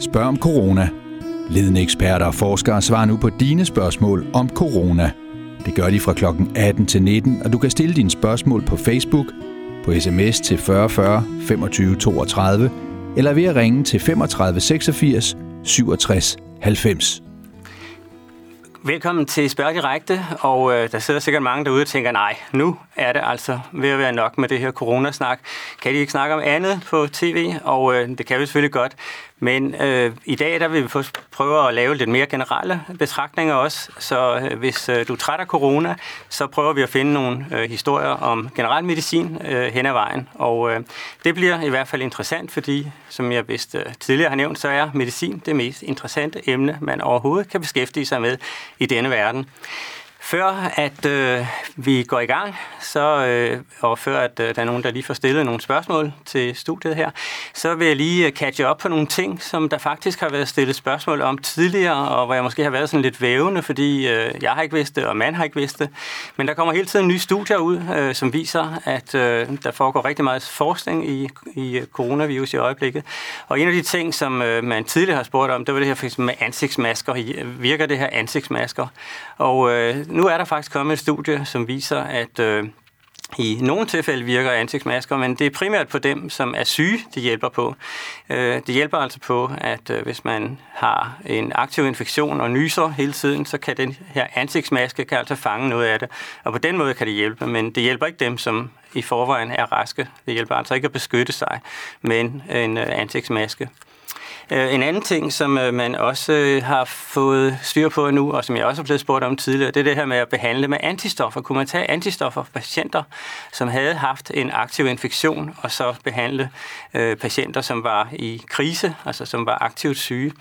Spørg om corona. Ledende eksperter og forskere svarer nu på dine spørgsmål om corona. Det gør de fra kl. 18 til 19, og du kan stille dine spørgsmål på Facebook, på sms til 4040 25 32, eller ved at ringe til 35 86 67 90. Velkommen til Spørg Direkte, og øh, der sidder sikkert mange derude og tænker, nej, nu er det altså ved at være nok med det her coronasnak. Kan de ikke snakke om andet på tv? Og øh, det kan vi selvfølgelig godt. Men øh, i dag der vil vi prøve at lave lidt mere generelle betragtninger også. Så øh, hvis øh, du er træt af corona, så prøver vi at finde nogle øh, historier om generel medicin øh, hen ad vejen. Og øh, det bliver i hvert fald interessant, fordi som jeg vist øh, tidligere har nævnt, så er medicin det mest interessante emne, man overhovedet kan beskæftige sig med i denne verden. Før at øh, vi går i gang, så, øh, og før at øh, der er nogen, der lige får stillet nogle spørgsmål til studiet her, så vil jeg lige øh, catche op på nogle ting, som der faktisk har været stillet spørgsmål om tidligere, og hvor jeg måske har været sådan lidt vævende, fordi øh, jeg har ikke vidst det, og man har ikke vidst det. Men der kommer hele tiden nye studier ud, øh, som viser, at øh, der foregår rigtig meget forskning i, i øh, coronavirus i øjeblikket. Og en af de ting, som øh, man tidligere har spurgt om, det var det her for eksempel med ansigtsmasker. Øh, virker det her ansigtsmasker? Og øh, nu er der faktisk kommet et studie, som viser, at øh, i nogle tilfælde virker ansigtsmasker, men det er primært på dem, som er syge, det hjælper på. Øh, det hjælper altså på, at øh, hvis man har en aktiv infektion og nyser hele tiden, så kan den her ansigtsmaske kan altså fange noget af det. Og på den måde kan det hjælpe, men det hjælper ikke dem, som i forvejen er raske. Det hjælper altså ikke at beskytte sig med en øh, ansigtsmaske. Øh, en anden ting, som øh, man også øh, har fået styr på nu, og som jeg også har blevet spurgt om tidligere, det er det her med at behandle med antistoffer. Kunne man tage antistoffer fra patienter, som havde haft en aktiv infektion, og så behandle patienter, som var i krise, altså som var aktivt syge?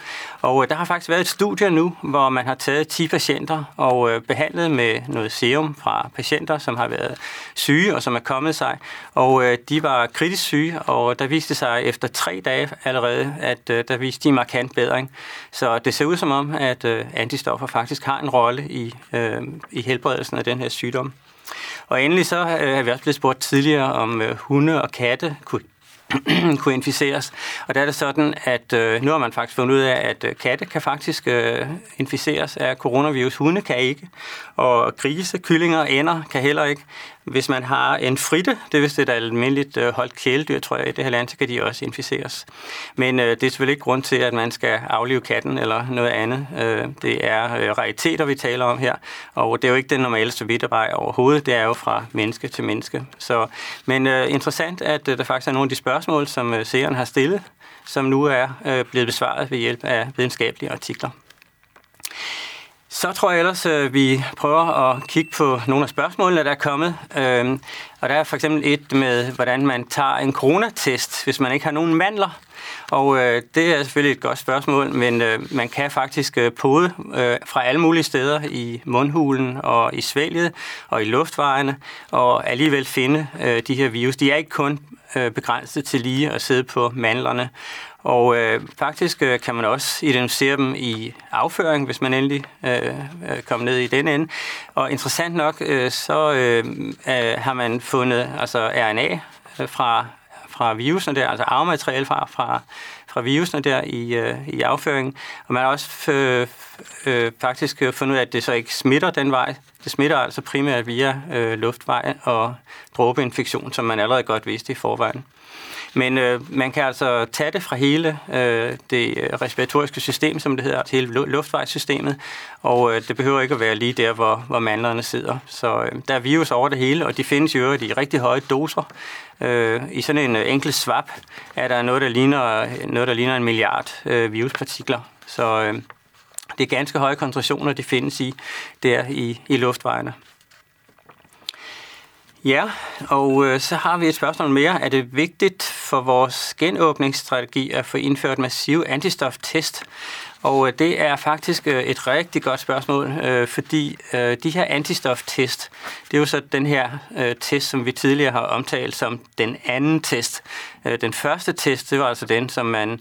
Og der har faktisk været et studie nu, hvor man har taget 10 patienter og behandlet med noget serum fra patienter, som har været syge og som er kommet sig. Og de var kritisk syge, og der viste sig efter tre dage allerede, at der viste de markant bedring. Så det ser ud som om, at øh, antistoffer faktisk har en rolle i, øh, i helbredelsen af den her sygdom. Og endelig så øh, har vi også blevet spurgt tidligere, om øh, hunde og katte kunne kunne inficeres. Og der er det sådan, at øh, nu har man faktisk fundet ud af, at øh, katte kan faktisk øh, inficeres af coronavirus. Hunde kan ikke. Og grise, kyllinger, og ænder kan heller ikke. Hvis man har en fritte, det er det er et almindeligt øh, holdt kæledyr, tror jeg, i det her land, så kan de også inficeres. Men øh, det er selvfølgelig ikke grund til, at man skal aflive katten eller noget andet. Øh, det er øh, rariteter, vi taler om her, og det er jo ikke den normale vej overhovedet. Det er jo fra menneske til menneske. Så, men øh, interessant, at øh, der faktisk er nogle af de spørgsmål, som øh, seeren har stillet, som nu er øh, blevet besvaret ved hjælp af videnskabelige artikler. Så tror jeg ellers, at øh, vi prøver at kigge på nogle af spørgsmålene, der er kommet. Øhm, og der er for eksempel et med, hvordan man tager en coronatest, hvis man ikke har nogen mandler. Og øh, det er selvfølgelig et godt spørgsmål, men øh, man kan faktisk øh, pode øh, fra alle mulige steder i mundhulen og i svælget og i luftvejene, og alligevel finde øh, de her virus. De er ikke kun øh, begrænset til lige at sidde på mandlerne. Og øh, faktisk øh, kan man også identificere dem i afføring, hvis man endelig øh, kommer ned i den ende. Og interessant nok, øh, så øh, øh, har man fundet altså RNA øh, fra, fra virusen der, altså arvemateriale fra, fra, fra virusen der i, øh, i afføringen. Og man har også øh, øh, faktisk øh, fundet ud af, at det så ikke smitter den vej. Det smitter altså primært via øh, luftvejen og dråbeinfektion, som man allerede godt vidste i forvejen. Men øh, man kan altså tage det fra hele øh, det øh, respiratoriske system, som det hedder, til hele luftvejssystemet, og øh, det behøver ikke at være lige der, hvor, hvor mandlerne sidder. Så øh, der er virus over det hele, og de findes jo i rigtig høje doser. Øh, I sådan en øh, enkelt swap er der noget, der ligner, noget, der ligner en milliard øh, viruspartikler. Så øh, det er ganske høje koncentrationer, de findes i der i, i luftvejene. Ja, og øh, så har vi et spørgsmål mere. Er det vigtigt for vores genåbningsstrategi at få indført massive antistoftest? Og øh, det er faktisk øh, et rigtig godt spørgsmål, øh, fordi de her antistoftest, det er jo så den her test, som vi tidligere har omtalt som den anden test. Den første test, det var altså den, som man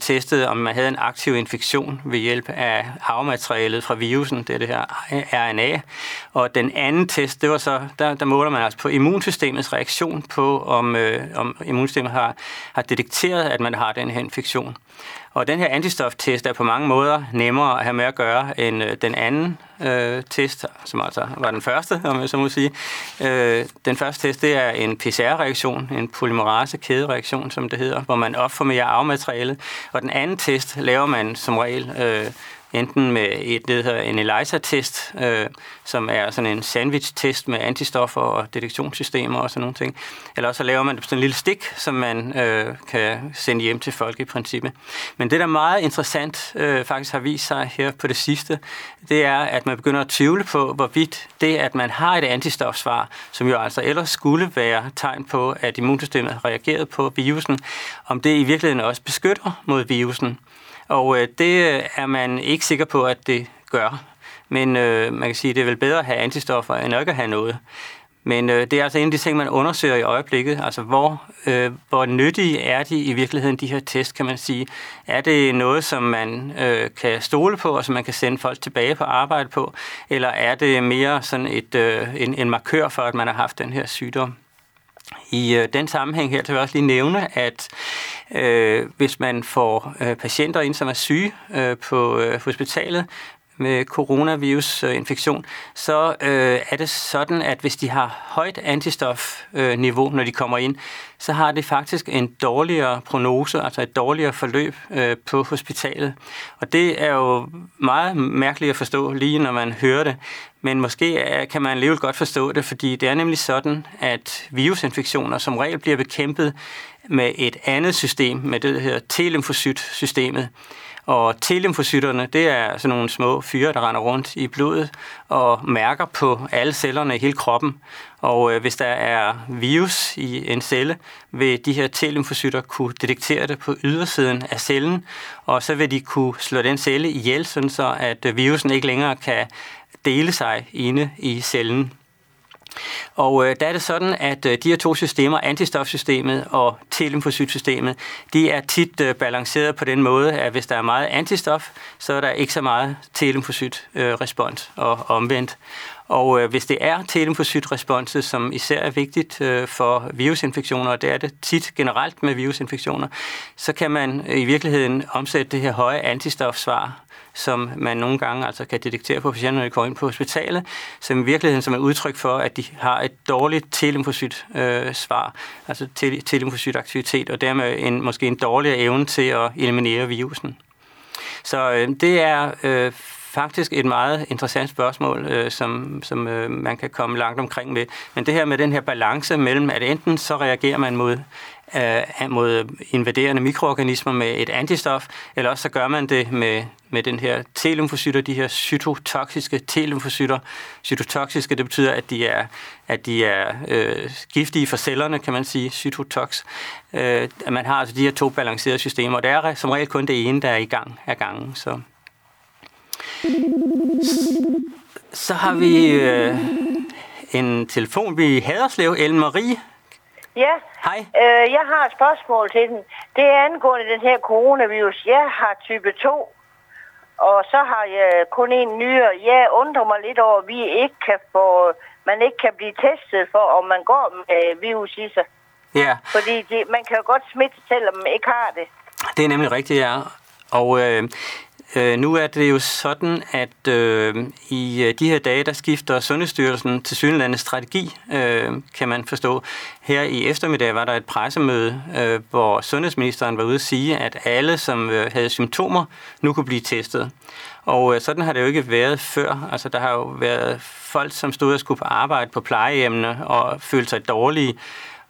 testede, om man havde en aktiv infektion ved hjælp af havmaterialet fra virusen, det er det her RNA. Og den anden test, det var så, der, der måler man altså på immunsystemets reaktion på, om, om immunsystemet har, har detekteret, at man har den her infektion. Og den her antistoftest er på mange måder nemmere at have med at gøre end øh, den anden øh, test, som altså var den første, om jeg så må sige. Øh, den første test, det er en PCR-reaktion, en polymerase-kædereaktion, som det hedder, hvor man opformerer arvematerialet. Og den anden test laver man som regel øh, enten med et, det hedder en ELISA-test, øh, som er sådan en sandwich-test med antistoffer og detektionssystemer og sådan nogle ting. Eller også så laver man sådan en lille stik, som man øh, kan sende hjem til folk i princippet. Men det, der er meget interessant øh, faktisk har vist sig her på det sidste, det er, at man begynder at tvivle på, hvorvidt det, at man har et antistofsvar, som jo altså ellers skulle være tegn på, at immunsystemet har reageret på virusen, om det i virkeligheden også beskytter mod virusen. Og øh, det er man ikke sikker på, at det gør. Men øh, man kan sige, at det er vel bedre at have antistoffer, end ikke at have noget. Men øh, det er altså en af de ting, man undersøger i øjeblikket. Altså, hvor, øh, hvor nyttige er de i virkeligheden, de her test, kan man sige? Er det noget, som man øh, kan stole på, og som man kan sende folk tilbage på arbejde på? Eller er det mere sådan et, øh, en, en markør for, at man har haft den her sygdom? I øh, den sammenhæng her, så vil jeg også lige nævne, at øh, hvis man får øh, patienter ind, som er syge øh, på øh, hospitalet, med coronavirusinfektion, så øh, er det sådan, at hvis de har højt antistofniveau, øh, når de kommer ind, så har det faktisk en dårligere prognose, altså et dårligere forløb øh, på hospitalet. Og det er jo meget mærkeligt at forstå lige, når man hører det. Men måske er, kan man alligevel godt forstå det, fordi det er nemlig sådan, at virusinfektioner som regel bliver bekæmpet med et andet system, med det, der hedder T-lymfocyt-systemet. Og T-lymfocytterne, det er sådan nogle små fyre, der render rundt i blodet og mærker på alle cellerne i hele kroppen. Og øh, hvis der er virus i en celle, vil de her T-lymfocytter kunne detektere det på ydersiden af cellen, og så vil de kunne slå den celle ihjel, sådan så at øh, virusen ikke længere kan dele sig inde i cellen. Og øh, der er det sådan, at øh, de her to systemer, antistofsystemet og T-lymfocytsystemet, de er tit øh, balanceret på den måde, at hvis der er meget antistof, så er der ikke så meget T-lymfocyt-respons øh, og omvendt. Og øh, hvis det er T-lymfocyt-responset, som især er vigtigt øh, for virusinfektioner, og det er det tit generelt med virusinfektioner, så kan man øh, i virkeligheden omsætte det her høje antistofsvar som man nogle gange altså kan detektere på patienter, når de kommer ind på hospitalet, som i virkeligheden som er udtryk for, at de har et dårligt telemfosyt øh, svar, altså telymfocyt aktivitet, og dermed en, måske en dårligere evne til at eliminere virusen. Så øh, det er øh, faktisk et meget interessant spørgsmål, øh, som, som øh, man kan komme langt omkring med. Men det her med den her balance mellem, at enten så reagerer man mod øh, mod invaderende mikroorganismer med et antistof, eller også så gør man det med, med den her T-lymfocytter, de her cytotoksiske T-lymfocytter. Cytotoksiske, det betyder, at de er, at de er øh, giftige for cellerne, kan man sige, cytotox. Øh, at man har altså de her to balancerede systemer, og det er som regel kun det ene, der er i gang af gangen. Så, så har vi øh, en telefon vi Haderslev, Ellen Marie. Ja. Hej. Øh, jeg har et spørgsmål til den. Det er angående den her coronavirus. Jeg har type 2, og så har jeg kun en nyere. Jeg undrer mig lidt over, at vi ikke kan få, man ikke kan blive testet for, om man går med virus i sig. Ja. Fordi det, man kan jo godt smitte, selvom man ikke har det. Det er nemlig rigtigt, ja. Og øh, Øh, nu er det jo sådan, at øh, i øh, de her dage, der skifter Sundhedsstyrelsen til synlandets strategi, øh, kan man forstå. Her i eftermiddag var der et pressemøde, øh, hvor sundhedsministeren var ude at sige, at alle, som øh, havde symptomer, nu kunne blive testet. Og øh, sådan har det jo ikke været før. Altså, der har jo været folk, som stod og skulle på arbejde på plejehjemmene og følte sig dårlige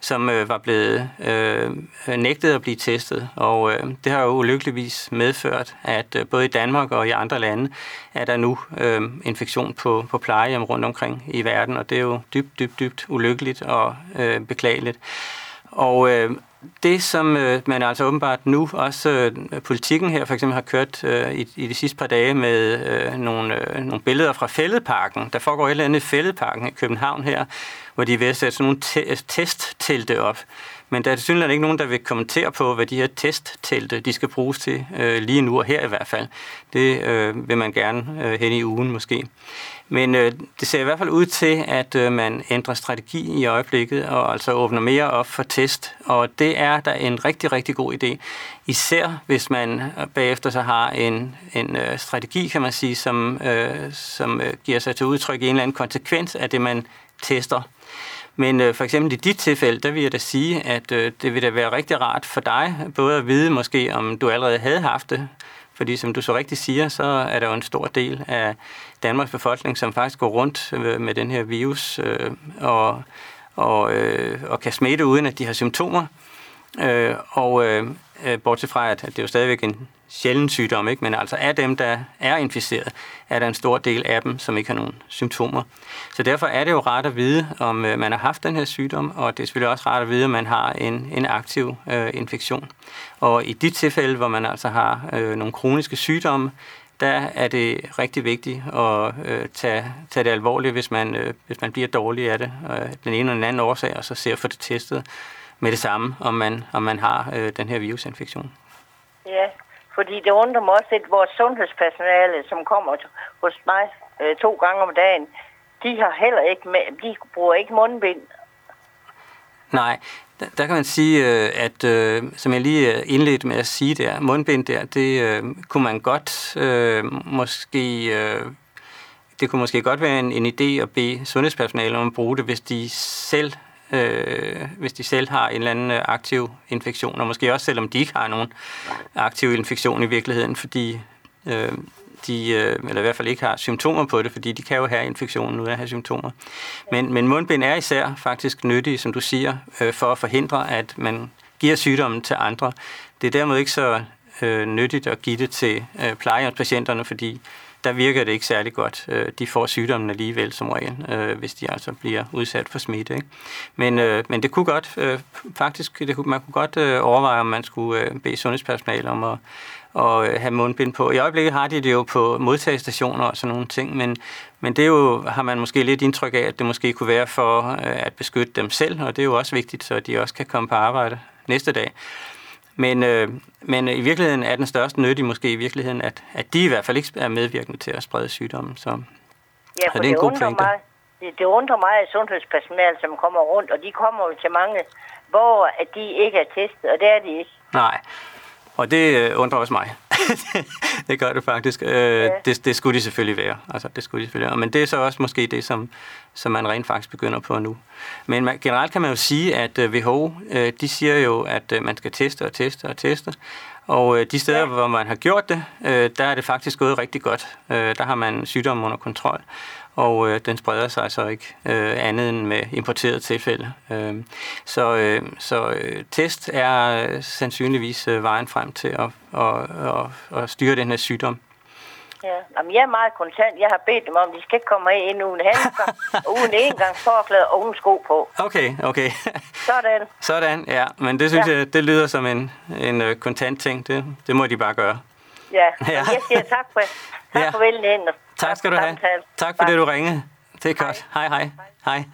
som øh, var blevet øh, nægtet at blive testet. Og øh, det har jo ulykkeligvis medført, at øh, både i Danmark og i andre lande er der nu øh, infektion på, på plejehjem rundt omkring i verden, og det er jo dybt, dybt, dybt ulykkeligt og øh, beklageligt. Og øh, det, som øh, man altså åbenbart nu, også øh, politikken her for eksempel har kørt øh, i, i de sidste par dage med øh, nogle, øh, nogle billeder fra Fælledparken. Der foregår et eller andet i Fælledparken i København her, hvor de er ved at sætte sådan nogle te- øh, testtelte op Men der er desværre ikke nogen, der vil kommentere på, hvad de her testtelte, de skal bruges til øh, lige nu og her i hvert fald. Det øh, vil man gerne øh, hen i ugen måske. Men øh, det ser i hvert fald ud til, at øh, man ændrer strategi i øjeblikket, og altså åbner mere op for test. Og det er da en rigtig, rigtig god idé. Især hvis man øh, bagefter så har en, en øh, strategi, kan man sige, som, øh, som øh, giver sig til udtryk i en eller anden konsekvens af det, man tester. Men øh, for eksempel i dit tilfælde, der vil jeg da sige, at øh, det vil da være rigtig rart for dig, både at vide måske, om du allerede havde haft det, fordi som du så rigtigt siger, så er der jo en stor del af Danmarks befolkning, som faktisk går rundt med den her virus øh, og, og, øh, og kan smitte uden at de har symptomer. Øh, og øh, øh bortset fra, at det er jo stadigvæk en sjælden sygdom, ikke? men altså af dem, der er inficeret, er der en stor del af dem, som ikke har nogen symptomer. Så derfor er det jo rart at vide, om øh, man har haft den her sygdom, og det er selvfølgelig også rart at vide, om man har en, en aktiv øh, infektion. Og i de tilfælde, hvor man altså har øh, nogle kroniske sygdomme, der er det rigtig vigtigt at øh, tage, tage det alvorligt, hvis man, øh, hvis man bliver dårlig af det, øh, den ene eller den anden årsag, og så ser for det testet med det samme, om man, om man har øh, den her virusinfektion. Ja, fordi det undrer mig også, at vores sundhedspersonale, som kommer hos mig øh, to gange om dagen, de har heller ikke med, de bruger ikke mundbind. Nej, der, der kan man sige, øh, at øh, som jeg lige øh, indledte med at sige der, mundbind der, det øh, kunne man godt øh, måske... Øh, det kunne måske godt være en, en idé at bede sundhedspersonale om at bruge det, hvis de selv øh, hvis de selv har en eller anden øh, aktiv infektion, og måske også selvom de ikke har nogen aktiv infektion i virkeligheden, fordi øh, de, øh, eller i hvert fald ikke har symptomer på det, fordi de kan jo have infektionen uden at have symptomer. Men, men mundbind er især faktisk nyttige, som du siger, øh, for at forhindre, at man giver sygdommen til andre. Det er dermed ikke så øh, nyttigt at give det til øh, plejehjemspatienterne, fordi der virker det ikke særlig godt. Øh, de får sygdommen alligevel som regel, øh, hvis de altså bliver udsat for smitte. Ikke? Men, øh, men det kunne godt, faktisk, det kunne, man kunne godt overveje, om man skulle bede sundhedspersonale om at, at have mundbind på. I øjeblikket har de det jo på modtagestationer og sådan nogle ting, men, men det er jo, har man måske lidt indtryk af, at det måske kunne være for at beskytte dem selv, og det er jo også vigtigt, så de også kan komme på arbejde næste dag. Men, øh, men i virkeligheden er den største nytte måske i virkeligheden, at, at de i hvert fald ikke er medvirkende til at sprede sygdommen. Så, ja, for det, er en det, god undrer mig, det, det undrer mig, at sundhedspersonale, som kommer rundt, og de kommer jo til mange hvor at de ikke er testet, og det er de ikke. Nej, og det øh, undrer også mig. det gør det faktisk. Øh, ja. det, det skulle de selvfølgelig være. Altså, det skulle de selvfølgelig være. Men det er så også måske det, som, som man rent faktisk begynder på nu. Men man, generelt kan man jo sige, at øh, WHO, de siger jo, at man skal teste og teste og teste. Og de steder, ja. hvor man har gjort det, der er det faktisk gået rigtig godt. Der har man sygdommen under kontrol og øh, den spreder sig så ikke øh, andet end med importeret tilfælde. Øh, så øh, så øh, test er sandsynligvis øh, vejen frem til at, at, at, at styre den her sygdom. Ja, Jamen, jeg er meget kontant. Jeg har bedt dem om, at de skal ikke komme ind uden handsker, uden engangsforklæde og uden sko på. Okay, okay. Sådan. Sådan, ja. Men det synes ja. jeg, det lyder som en, en uh, kontant ting. Det, det må de bare gøre. Ja, ja. jeg siger tak for, tak ja. for venligheden. Tak skal du have. Tak for det, du ringede. Det er godt. Hej, hej. Hej.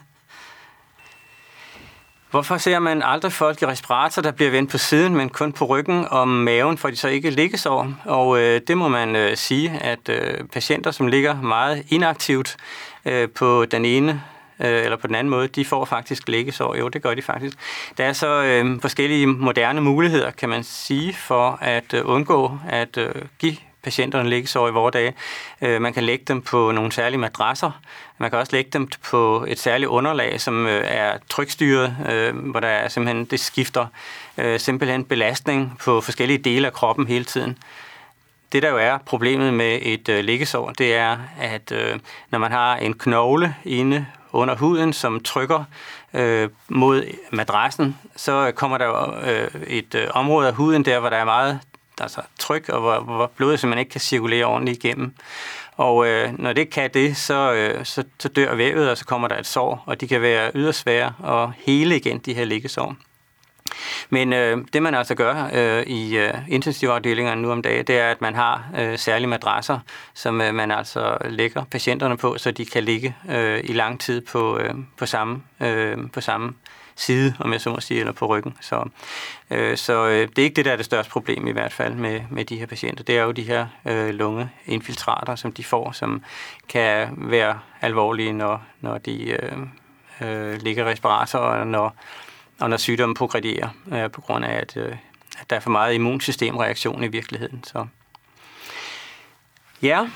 Hvorfor ser man aldrig folk i respirator, der bliver vendt på siden, men kun på ryggen og maven, for de så ikke ligges over? Og øh, det må man øh, sige, at øh, patienter, som ligger meget inaktivt øh, på den ene øh, eller på den anden måde, de får faktisk liggesår. Jo, det gør de faktisk. Der er så øh, forskellige moderne muligheder, kan man sige, for at øh, undgå at øh, give patienterne ligge over i vores dage. Øh, man kan lægge dem på nogle særlige madrasser. Man kan også lægge dem på et særligt underlag, som øh, er trykstyret, øh, hvor der er simpelthen, det skifter øh, simpelthen belastning på forskellige dele af kroppen hele tiden. Det, der jo er problemet med et øh, liggesår, det er, at øh, når man har en knogle inde under huden, som trykker øh, mod madrassen, så kommer der jo øh, et øh, område af huden der, hvor der er meget altså tryk, og hvor, hvor blodet simpelthen ikke kan cirkulere ordentligt igennem. Og øh, når det kan det, så, øh, så, så dør vævet, og så kommer der et sår, og de kan være yderst svære at hele igen, de her liggesår. Men øh, det man altså gør øh, i øh, intensivafdelingerne nu om dagen, det er, at man har øh, særlige madrasser, som øh, man altså lægger patienterne på, så de kan ligge øh, i lang tid på, øh, på, samme, øh, på samme side, om jeg så må sige, eller på ryggen. Så, øh, så øh, det er ikke det, der er det største problem i hvert fald med, med de her patienter. Det er jo de her øh, lungeinfiltrater, som de får, som kan være alvorlige, når, når de øh, øh, ligger i respirator, og når, og når sygdommen progredierer, øh, på grund af, at, øh, at der er for meget immunsystemreaktion i virkeligheden. Så. Ja,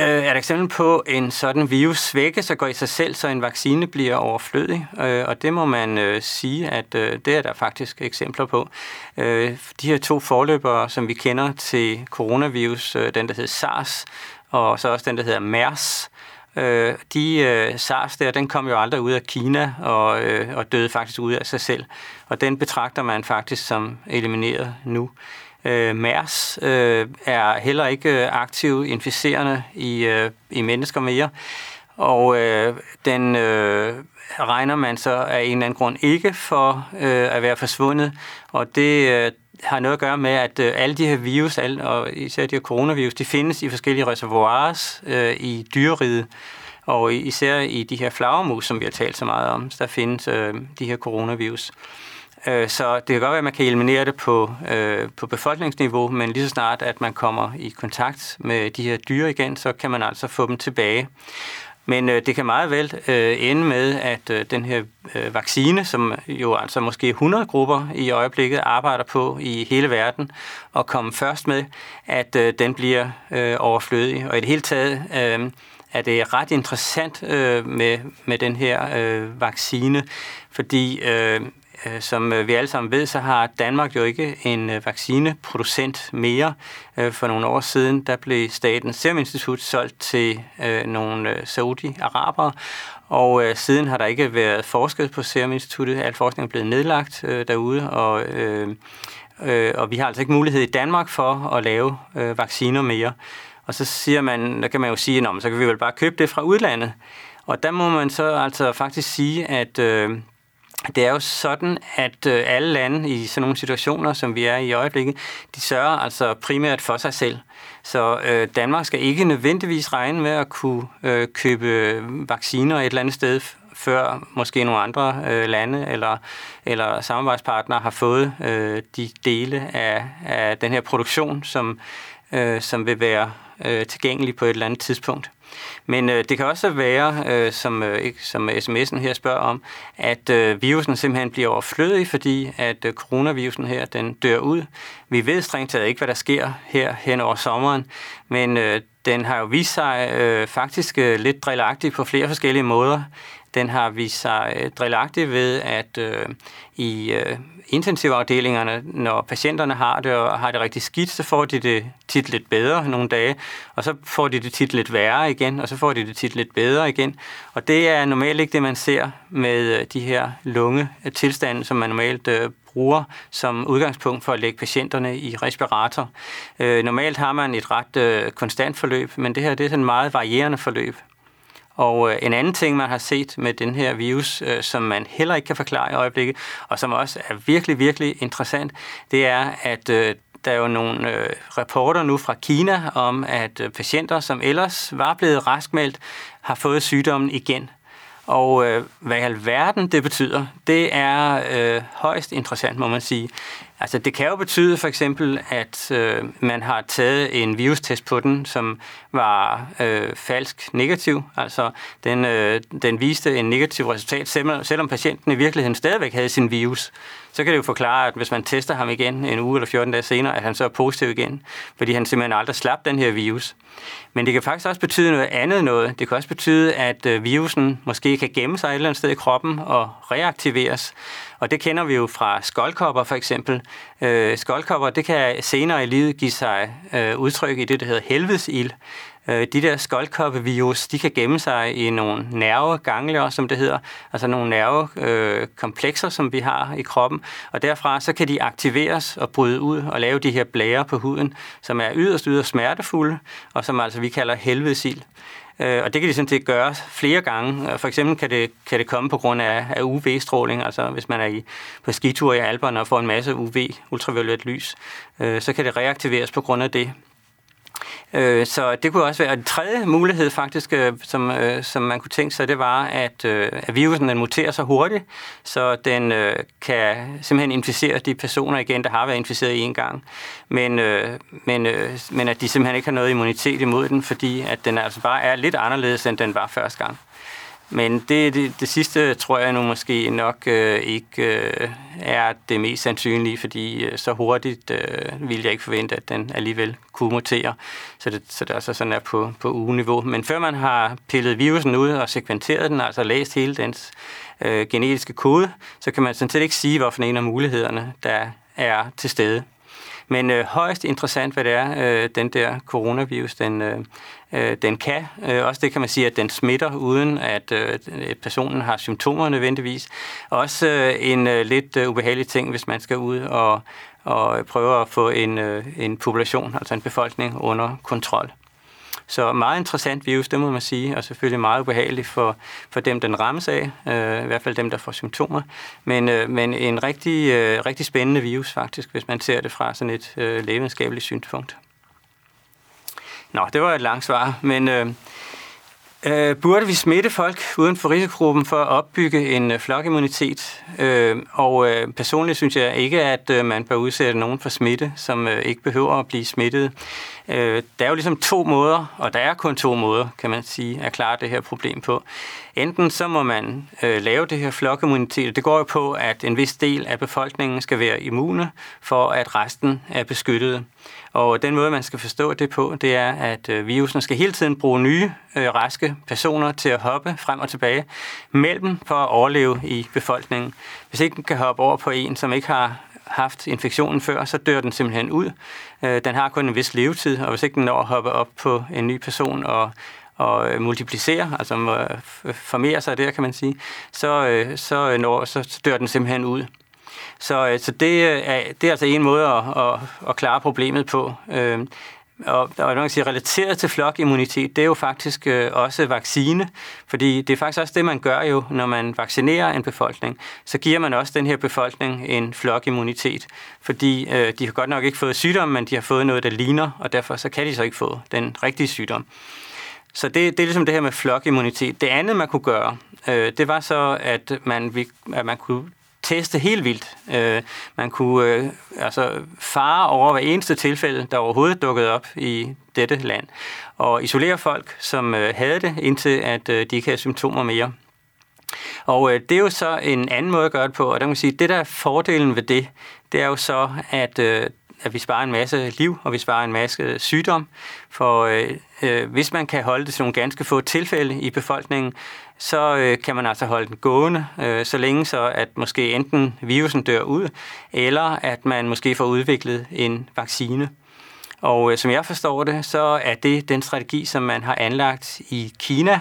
øh, er et eksempel på en sådan virus svække, så går i sig selv, så en vaccine bliver overflødig. Øh, og det må man øh, sige, at øh, det er der faktisk eksempler på. Øh, de her to forløbere, som vi kender til coronavirus, øh, den der hedder SARS, og så også den der hedder MERS, Øh, de øh, SARS der, den kom jo aldrig ud af Kina og, øh, og døde faktisk ud af sig selv. Og den betragter man faktisk som elimineret nu. Øh, MERS øh, er heller ikke øh, aktiv inficerende i, øh, i mennesker mere, og øh, den øh, regner man så af en eller anden grund ikke for øh, at være forsvundet, og det øh, har noget at gøre med, at øh, alle de her virus, alle, og især de her coronavirus, de findes i forskellige reservoirs øh, i dyreriget, og især i de her flagermus, som vi har talt så meget om, der findes øh, de her coronavirus. Øh, så det kan godt være, at man kan eliminere det på, øh, på befolkningsniveau, men lige så snart, at man kommer i kontakt med de her dyr igen, så kan man altså få dem tilbage. Men øh, det kan meget vel øh, ende med, at øh, den her øh, vaccine, som jo altså måske 100 grupper i øjeblikket arbejder på i hele verden, og komme først med, at øh, den bliver øh, overflødig. Og i det hele taget øh, er det ret interessant øh, med, med den her øh, vaccine, fordi øh, Øh, Øh, som øh, vi alle sammen ved, så har Danmark jo ikke en øh, vaccineproducent mere. For nogle år siden, der blev Statens Serum Institut solgt til nogle saudi-arabere, og siden har der ikke været forsket på Serum Instituttet. Al forskning er blevet nedlagt derude, og, og vi har altså ikke mulighed i Danmark for at lave vacciner mere. Og så siger man, der kan man jo sige, at så kan vi vel bare købe det fra udlandet. Og der må man så altså faktisk sige, at øh, det er jo sådan, at øh, alle lande i sådan nogle situationer, som vi er i øjeblikket, de sørger altså primært for sig selv. Så øh, Danmark skal ikke nødvendigvis regne med at kunne øh, købe vacciner et eller andet sted, før måske nogle andre øh, lande eller, eller samarbejdspartnere har fået øh, de dele af, af den her produktion, som, øh, som vil være øh, tilgængelig på et eller andet tidspunkt. Men øh, det kan også være, øh, som, øh, som sms'en her spørger om, at øh, virusen simpelthen bliver overflødig, fordi at øh, coronavirusen her, den dør ud. Vi ved strengt taget ikke, hvad der sker her hen over sommeren, men øh, den har jo vist sig øh, faktisk øh, lidt drillagtig på flere forskellige måder. Den har vist sig øh, drillagtig ved, at øh, i øh, intensivafdelingerne, når patienterne har det og har det rigtig skidt, så får de det tit lidt bedre nogle dage, og så får de det tit lidt værre igen, og så får de det tit lidt bedre igen. Og det er normalt ikke det, man ser med øh, de her lunge øh, tilstande, som man normalt øh, bruger som udgangspunkt for at lægge patienterne i respirator. Øh, normalt har man et ret øh, konstant forløb, men det her det er sådan et meget varierende forløb. Og øh, en anden ting, man har set med den her virus, øh, som man heller ikke kan forklare i øjeblikket, og som også er virkelig, virkelig interessant, det er, at øh, der er jo nogle øh, rapporter nu fra Kina om, at øh, patienter, som ellers var blevet raskmeldt, har fået sygdommen igen. Og øh, hvad i alverden det betyder, det er øh, højst interessant, må man sige. Altså det kan jo betyde for eksempel, at øh, man har taget en virustest på den, som var øh, falsk negativ. Altså den, øh, den viste en negativ resultat, selvom patienten i virkeligheden stadigvæk havde sin virus så kan det jo forklare, at hvis man tester ham igen en uge eller 14 dage senere, at han så er positiv igen, fordi han simpelthen aldrig slap den her virus. Men det kan faktisk også betyde noget andet noget. Det kan også betyde, at øh, virusen måske kan gemme sig et eller andet sted i kroppen og reaktiveres. Og det kender vi jo fra skoldkopper for eksempel. Øh, skoldkopper, det kan senere i livet give sig øh, udtryk i det, der hedder helvedesild. Øh, de der skoldkoppevirus, de kan gemme sig i nogle nerveganglier, som det hedder, altså nogle nervekomplekser, øh, som vi har i kroppen, og derfra så kan de aktiveres og bryde ud og lave de her blære på huden, som er yderst, yderst smertefulde, og som altså vi kalder helvedesild. Øh, og det kan de sådan set gøre flere gange. Øh, for eksempel kan det, kan det komme på grund af, af UV-stråling, altså hvis man er i, på skitur i Alperne og får en masse UV, ultraviolet lys, øh, så kan det reaktiveres på grund af det. Øh, så det kunne også være en tredje mulighed faktisk, øh, som, øh, som man kunne tænke sig, det var, at, øh, at virusen den muterer så hurtigt, så den øh, kan simpelthen inficere de personer igen, der har været inficeret en gang, men, øh, men, men at de simpelthen ikke har noget immunitet imod den, fordi at den altså bare er lidt anderledes, end den var første gang. Men det, det, det sidste tror jeg nu måske nok øh, ikke øh, er det mest sandsynlige, fordi øh, så hurtigt øh, vil jeg ikke forvente, at den alligevel kunne mutere. Så det, så det altså sådan er på, på ugeniveau. Men før man har pillet virusen ud og sekventeret den, altså læst hele dens øh, genetiske kode, så kan man sådan set ikke sige, hvorfor en af mulighederne, der er til stede. Men øh, højst interessant, hvad det er, øh, den der coronavirus, den, øh, øh, den kan. Øh, også det kan man sige, at den smitter, uden at øh, personen har symptomer nødvendigvis. Også øh, en øh, lidt øh, ubehagelig ting, hvis man skal ud og, og prøve at få en, øh, en population, altså en befolkning, under kontrol. Så meget interessant virus, det må man sige, og selvfølgelig meget ubehageligt for, for dem, den rammes af, øh, i hvert fald dem, der får symptomer. Men, øh, men en rigtig, øh, rigtig spændende virus faktisk, hvis man ser det fra sådan et øh, lægevidenskabeligt synspunkt. Nå, det var et langt svar, men øh, øh, burde vi smitte folk uden for risikogruppen for at opbygge en øh, flokimmunitet? Øh, og øh, personligt synes jeg ikke, at øh, man bør udsætte nogen for smitte, som øh, ikke behøver at blive smittet. Øh, der er jo ligesom to måder, og der er kun to måder, kan man sige, at klare det her problem på. Enten så må man øh, lave det her flokimmunitet, det går jo på, at en vis del af befolkningen skal være immune, for at resten er beskyttet. Og den måde, man skal forstå det på, det er, at øh, virusen skal hele tiden bruge nye, øh, raske personer til at hoppe frem og tilbage mellem for at overleve i befolkningen. Hvis ikke den kan hoppe over på en, som ikke har haft infektionen før, så dør den simpelthen ud. Øh, den har kun en vis levetid, og hvis ikke den når at hoppe op på en ny person og og øh, multiplicere, altså øh, formere sig der, kan man sige, så, øh, så, når, så dør den simpelthen ud. Så, så det, er, det er altså en måde at, at, at klare problemet på. Øh, og, der man kan sige, relateret til flokimmunitet, det er jo faktisk øh, også vaccine, fordi det er faktisk også det, man gør jo, når man vaccinerer en befolkning. Så giver man også den her befolkning en flokimmunitet, fordi øh, de har godt nok ikke fået sygdom, men de har fået noget, der ligner, og derfor så kan de så ikke få den rigtige sygdom. Så det, det er ligesom det her med flokimmunitet. Det andet, man kunne gøre, øh, det var så, at man, at man kunne teste helt vildt. Øh, man kunne øh, altså fare over hver eneste tilfælde, der overhovedet dukkede op i dette land, og isolere folk, som øh, havde det, indtil at øh, de ikke havde symptomer mere. Og øh, det er jo så en anden måde at gøre det på, og der kan man sige, det der er fordelen ved det, det er jo så, at øh, at vi sparer en masse liv, og vi sparer en masse sygdom. For øh, øh, hvis man kan holde det til nogle ganske få tilfælde i befolkningen, så øh, kan man altså holde den gående, øh, så længe så, at måske enten virusen dør ud, eller at man måske får udviklet en vaccine. Og øh, som jeg forstår det, så er det den strategi, som man har anlagt i Kina.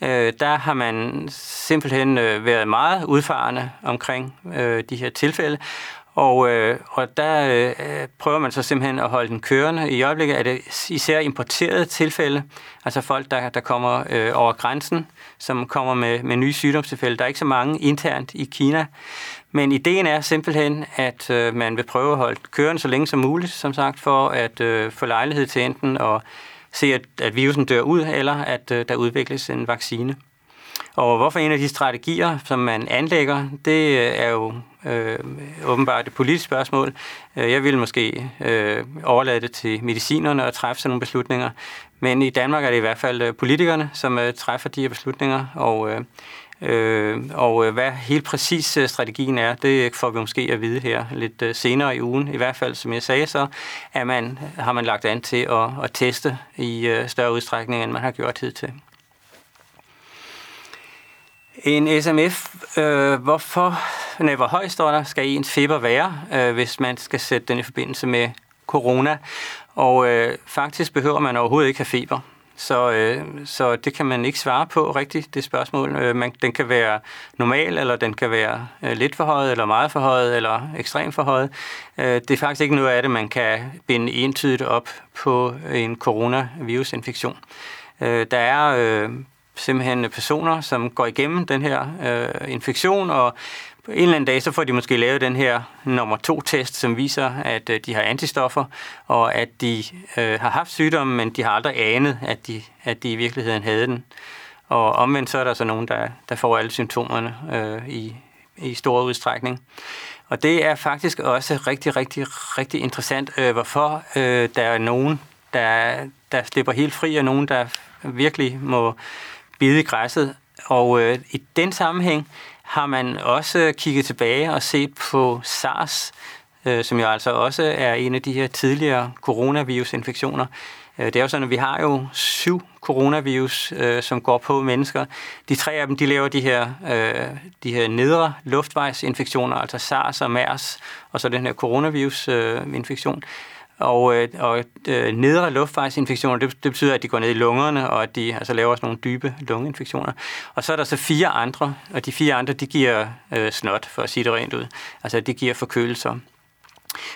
Øh, der har man simpelthen øh, været meget udfarende omkring øh, de her tilfælde, og, øh, og der øh, prøver man så simpelthen at holde den kørende. I øjeblikket er det især importerede tilfælde, altså folk, der, der kommer øh, over grænsen, som kommer med, med nye sygdomstilfælde. Der er ikke så mange internt i Kina. Men ideen er simpelthen, at øh, man vil prøve at holde kørende så længe som muligt, som sagt, for at øh, få lejlighed til enten at se, at, at virusen dør ud, eller at øh, der udvikles en vaccine. Og hvorfor en af de strategier, som man anlægger, det øh, er jo øh, åbenbart et politisk spørgsmål. Øh, jeg vil måske øh, overlade det til medicinerne at træffe sådan nogle beslutninger. Men i Danmark er det i hvert fald øh, politikerne, som øh, træffer de her beslutninger. Og, øh, øh, og øh, hvad helt præcis strategien er, det får vi måske at vide her lidt senere i ugen. I hvert fald, som jeg sagde, så er man, har man lagt an til at, at teste i større udstrækning, end man har gjort hidtil. En SMF, øh, hvorfor, nej, hvor høj står der, skal ens feber være, øh, hvis man skal sætte den i forbindelse med corona? Og øh, faktisk behøver man overhovedet ikke have feber. Så, øh, så det kan man ikke svare på rigtigt, det spørgsmål. Øh, man, den kan være normal, eller den kan være øh, lidt forhøjet, eller meget forhøjet, eller ekstremt forhøjet. Øh, det er faktisk ikke noget af det, man kan binde entydigt op på en coronavirusinfektion. Øh, der er øh, simpelthen personer, som går igennem den her øh, infektion, og en eller anden dag, så får de måske lavet den her nummer to test, som viser, at øh, de har antistoffer, og at de øh, har haft sygdommen, men de har aldrig anet, at de, at de i virkeligheden havde den. Og omvendt så er der så nogen, der, der får alle symptomerne øh, i, i stor udstrækning. Og det er faktisk også rigtig, rigtig, rigtig interessant, øh, hvorfor øh, der er nogen, der, der slipper helt fri, og nogen, der virkelig må bide i græsset. Og øh, i den sammenhæng har man også kigget tilbage og set på SARS, øh, som jo altså også er en af de her tidligere coronavirusinfektioner. Øh, det er jo sådan, at vi har jo syv coronavirus, øh, som går på mennesker. De tre af dem, de laver de her, øh, de her nedre luftvejsinfektioner, altså SARS og MERS, og så den her coronavirusinfektion. Øh, og, øh, og øh, nedre luftvejsinfektioner, det, det betyder, at de går ned i lungerne, og at de altså, laver sådan nogle dybe lungeinfektioner. Og så er der så fire andre, og de fire andre, de giver øh, snot, for at sige det rent ud. Altså, de giver forkølelser.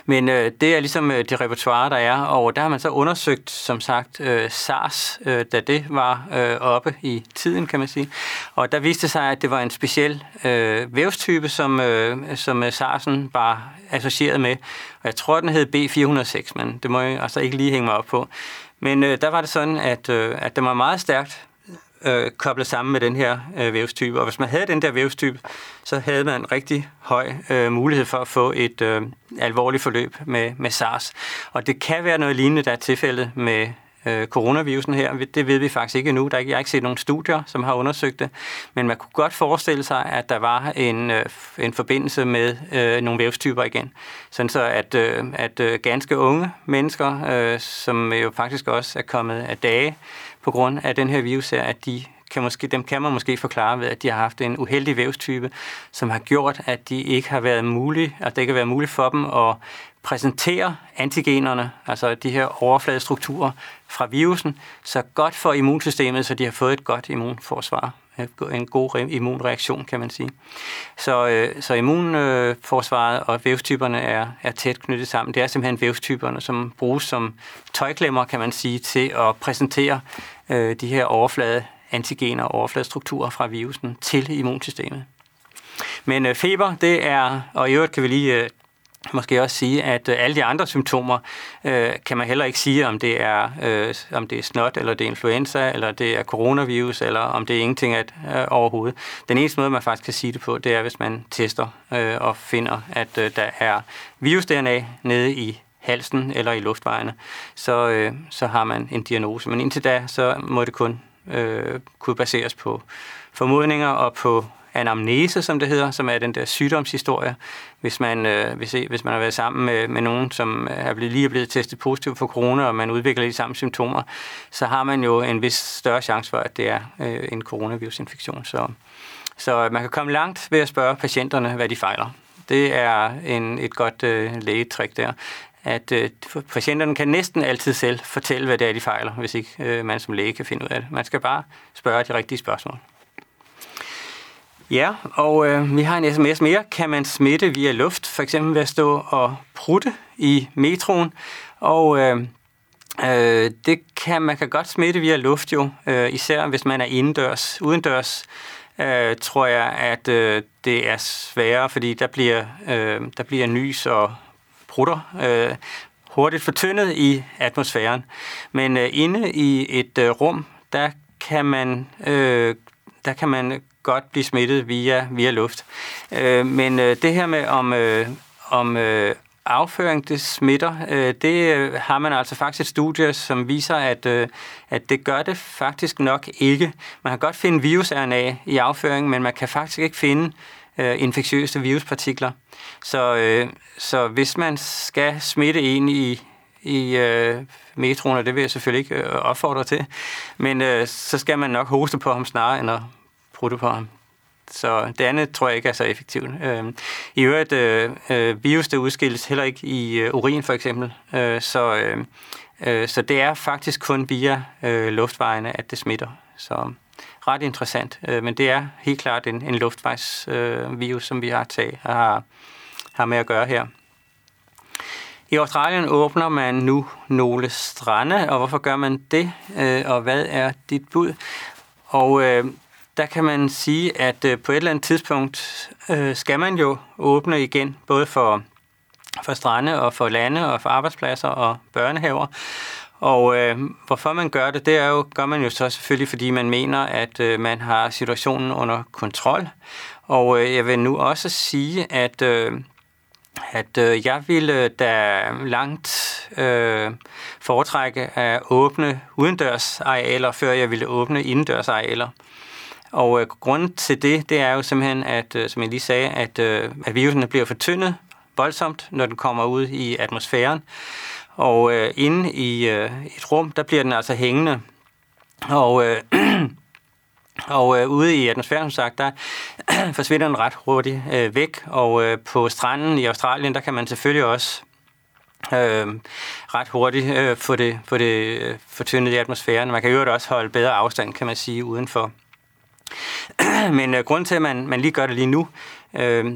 Men øh, det er ligesom øh, det repertoire, der er, og der har man så undersøgt, som sagt, øh, SARS, øh, da det var øh, oppe i tiden, kan man sige. Og der viste sig, at det var en speciel øh, vævstype, som, øh, som øh, SARS'en var associeret med. Og jeg tror, den hed B406, men det må jeg altså ikke lige hænge mig op på. Men øh, der var det sådan, at, øh, at det var meget stærkt øh, koblet sammen med den her øh, vævstype. Og hvis man havde den der vævstype, så havde man en rigtig høj øh, mulighed for at få et øh, alvorligt forløb med, med SARS. Og det kan være noget lignende, der er tilfældet med øh, coronavirusen her. Det ved vi faktisk ikke endnu. Der er ikke, jeg har ikke set nogen studier, som har undersøgt det. Men man kunne godt forestille sig, at der var en, øh, en forbindelse med øh, nogle vævstyper igen. Sådan så, at, øh, at øh, ganske unge mennesker, øh, som jo faktisk også er kommet af dage, på grund af den her virus her, at de kan måske, dem kan man måske forklare ved, at de har haft en uheldig vævstype, som har gjort, at de ikke har været mulige, at det ikke har været muligt for dem at præsentere antigenerne, altså de her overfladestrukturer fra virusen, så godt for immunsystemet, så de har fået et godt immunforsvar en god immunreaktion, kan man sige. Så, øh, så immunforsvaret og vævstyperne er, er tæt knyttet sammen. Det er simpelthen vævstyperne, som bruges som tøjklemmer, kan man sige, til at præsentere øh, de her overflade antigener og overfladestrukturer fra virusen til immunsystemet. Men øh, feber, det er, og i øvrigt kan vi lige øh, måske også sige, at øh, alle de andre symptomer øh, kan man heller ikke sige, om det er øh, om det er snot, eller det er influenza, eller det er coronavirus, eller om det er ingenting at, øh, overhovedet. Den eneste måde, man faktisk kan sige det på, det er, hvis man tester øh, og finder, at øh, der er virus-DNA nede i halsen eller i luftvejene, så, øh, så har man en diagnose. Men indtil da, så må det kun øh, kunne baseres på formodninger og på anamnese, som det hedder, som er den der sygdomshistorie. Hvis man, øh, hvis, hvis man har været sammen med, med nogen, som er blevet, lige er blevet testet positiv for corona, og man udvikler de samme symptomer, så har man jo en vis større chance for, at det er øh, en coronavirusinfektion. Så, så man kan komme langt ved at spørge patienterne, hvad de fejler. Det er en, et godt øh, lægetrik der at øh, patienterne kan næsten altid selv fortælle, hvad det er, de fejler, hvis ikke øh, man som læge kan finde ud af det. Man skal bare spørge de rigtige spørgsmål. Ja, og øh, vi har en sms mere. Kan man smitte via luft, for eksempel ved at stå og prutte i metroen? Og øh, øh, det kan man kan godt smitte via luft jo, øh, især hvis man er indendørs. Udendørs øh, tror jeg, at øh, det er sværere, fordi der bliver, øh, der bliver nys og prutter øh, hurtigt fortyndet i atmosfæren. Men øh, inde i et øh, rum, der kan man, øh, der kan man godt blive smittet via, via luft. Øh, men øh, det her med om, øh, om øh, afføring, det smitter, øh, det øh, har man altså faktisk et studie, som viser, at, øh, at det gør det faktisk nok ikke. Man kan godt finde virus-RNA i afføring, men man kan faktisk ikke finde øh, infektiøse viruspartikler. Så, øh, så hvis man skal smitte en i, i øh, metroen, og det vil jeg selvfølgelig ikke øh, opfordre til, men øh, så skal man nok hoste på ham snarere end at prutte på ham. Så det andet tror jeg ikke er så effektivt. Øh, I øvrigt, øh, øh, virus der udskilles heller ikke i øh, urin for eksempel, øh, så, øh, øh, så det er faktisk kun via øh, luftvejene, at det smitter. Så ret interessant, øh, men det er helt klart en, en luftvejsvirus, øh, som vi har, tag, har, har med at gøre her. I Australien åbner man nu nogle strande, og hvorfor gør man det, øh, og hvad er dit bud? Og øh, der kan man sige, at øh, på et eller andet tidspunkt øh, skal man jo åbne igen, både for, for strande og for lande og for arbejdspladser og børnehaver. Og øh, hvorfor man gør det, det er jo, gør man jo så selvfølgelig, fordi man mener, at øh, man har situationen under kontrol. Og øh, jeg vil nu også sige, at, øh, at øh, jeg ville øh, da langt øh, foretrække at åbne udendørsarealer, før jeg ville åbne indendørsarealer. Og øh, grunden til det, det er jo simpelthen, at, øh, som jeg lige sagde, at, øh, at virusen bliver fortyndet voldsomt, når den kommer ud i atmosfæren. Og øh, inde i øh, et rum, der bliver den altså hængende. Og, øh, og øh, ude i atmosfæren, som sagt, der forsvinder den ret hurtigt øh, væk. Og øh, på stranden i Australien, der kan man selvfølgelig også øh, ret hurtigt øh, få det, få det øh, fortyndet i atmosfæren. Man kan jo også holde bedre afstand, kan man sige, udenfor. Men øh, grund til, at man, man lige gør det lige nu, øh,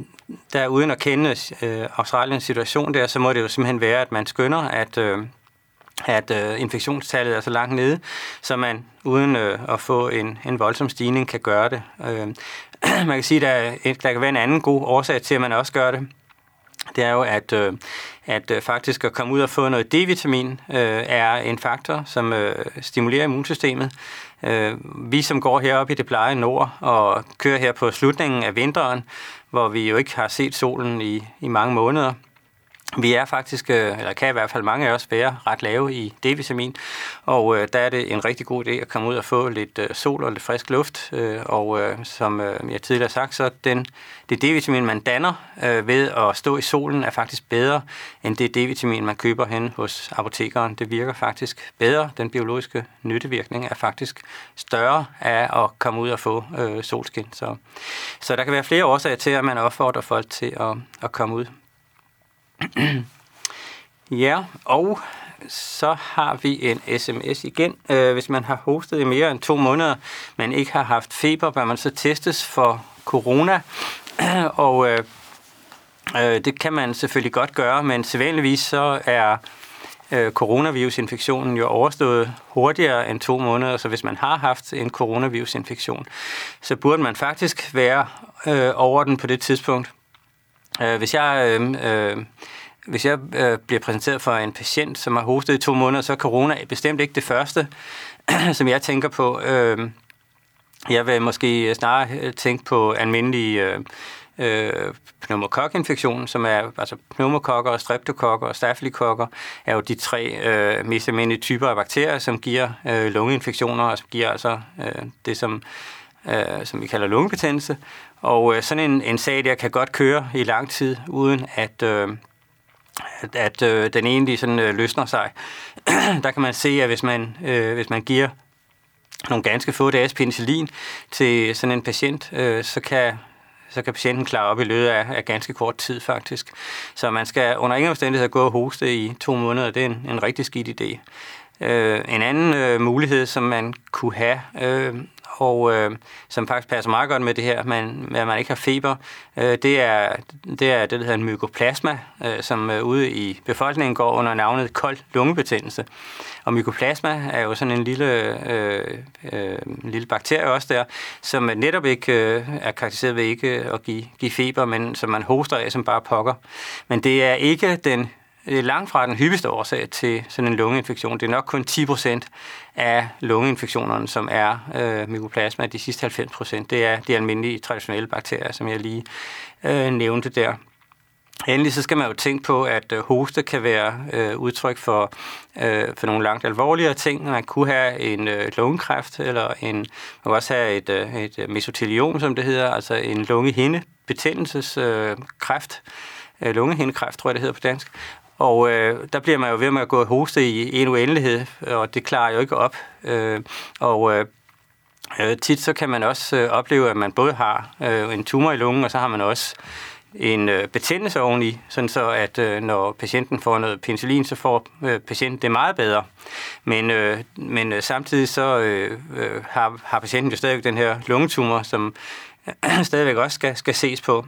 der uden at kende øh, Australiens situation der, så må det jo simpelthen være, at man skønner, at, øh, at øh, infektionstallet er så langt nede, så man uden øh, at få en, en voldsom stigning kan gøre det. Øh, man kan sige, at der, der kan være en anden god årsag til, at man også gør det. Det er jo, at, øh, at øh, faktisk at komme ud og få noget D-vitamin øh, er en faktor, som øh, stimulerer immunsystemet. Øh, vi, som går heroppe i det pleje nord og kører her på slutningen af vinteren, hvor vi jo ikke har set solen i, i mange måneder, vi er faktisk, øh, eller kan i hvert fald mange af os være ret lave i D-vitamin, og øh, der er det en rigtig god idé at komme ud og få lidt øh, sol og lidt frisk luft. Øh, og øh, som øh, jeg tidligere har sagt, så den, det D-vitamin, man danner øh, ved at stå i solen, er faktisk bedre end det D-vitamin, man køber hen hos apotekeren. Det virker faktisk bedre. Den biologiske nyttevirkning er faktisk større af at komme ud og få øh, solskin. Så, så der kan være flere årsager til, at man opfordrer folk til at, at komme ud ja, og så har vi en sms igen. Øh, hvis man har hostet i mere end to måneder, men ikke har haft feber, bør man så testes for corona. og øh, øh, det kan man selvfølgelig godt gøre, men sædvanligvis så er øh, coronavirusinfektionen jo overstået hurtigere end to måneder, så hvis man har haft en coronavirusinfektion, så burde man faktisk være øh, over den på det tidspunkt. Øh, hvis jeg, øh, øh, hvis jeg øh, bliver præsenteret for en patient, som har hostet i to måneder, så er corona bestemt ikke det første, som jeg tænker på. Øh, jeg vil måske snarere tænke på almindelige øh, øh, pneumokokinfektion, som er altså pneumokokker, streptokokker og stafylokokker, er jo de tre øh, mest almindelige typer af bakterier, som giver øh, lungeinfektioner, og som giver altså øh, det, som, øh, som vi kalder lungebetændelse. Og øh, sådan en, en sag der kan godt køre i lang tid, uden at, øh, at, at øh, den egentlig sådan, øh, løsner sig. der kan man se, at hvis man, øh, hvis man giver nogle ganske få dages penicillin til sådan en patient, øh, så kan så kan patienten klare op i løbet af, af ganske kort tid faktisk. Så man skal under ingen omstændighed gå og hoste i to måneder. Det er en, en rigtig skidt idé. Øh, en anden øh, mulighed, som man kunne have, øh, og øh, som faktisk passer meget godt med det her, men at man ikke har feber, øh, det, er, det er det, der hedder en mykoplasma, øh, som øh, ude i befolkningen går under navnet kold lungebetændelse. Og mykoplasma er jo sådan en lille, øh, øh, en lille bakterie også der, som netop ikke øh, er karakteriseret ved ikke at give, give feber, men som man hoster af som bare pokker. Men det er ikke den langt fra den hyppigste årsag til sådan en lungeinfektion. Det er nok kun 10 procent af lungeinfektionerne, som er øh, mykoplasma. De sidste 90 procent, det er de almindelige traditionelle bakterier, som jeg lige øh, nævnte der. Endelig så skal man jo tænke på, at øh, hoste kan være øh, udtryk for, øh, for nogle langt alvorligere ting. Man kunne have en øh, lungekræft, eller en, man kunne også have et, øh, et øh, mesoteliom, som det hedder, altså en lungehindebetændelseskræft. Øh, lungehindekræft, tror jeg, det hedder på dansk. Og øh, der bliver man jo ved med at gå og hoste i en uendelighed, og det klarer jo ikke op. Øh, og øh, øh, tit så kan man også øh, opleve, at man både har øh, en tumor i lungen, og så har man også en øh, betændelse oveni, sådan så at øh, når patienten får noget penicillin, så får øh, patienten det meget bedre. Men, øh, men øh, samtidig så øh, øh, har, har patienten jo stadigvæk den her lungetumor, som øh, stadigvæk også skal, skal ses på.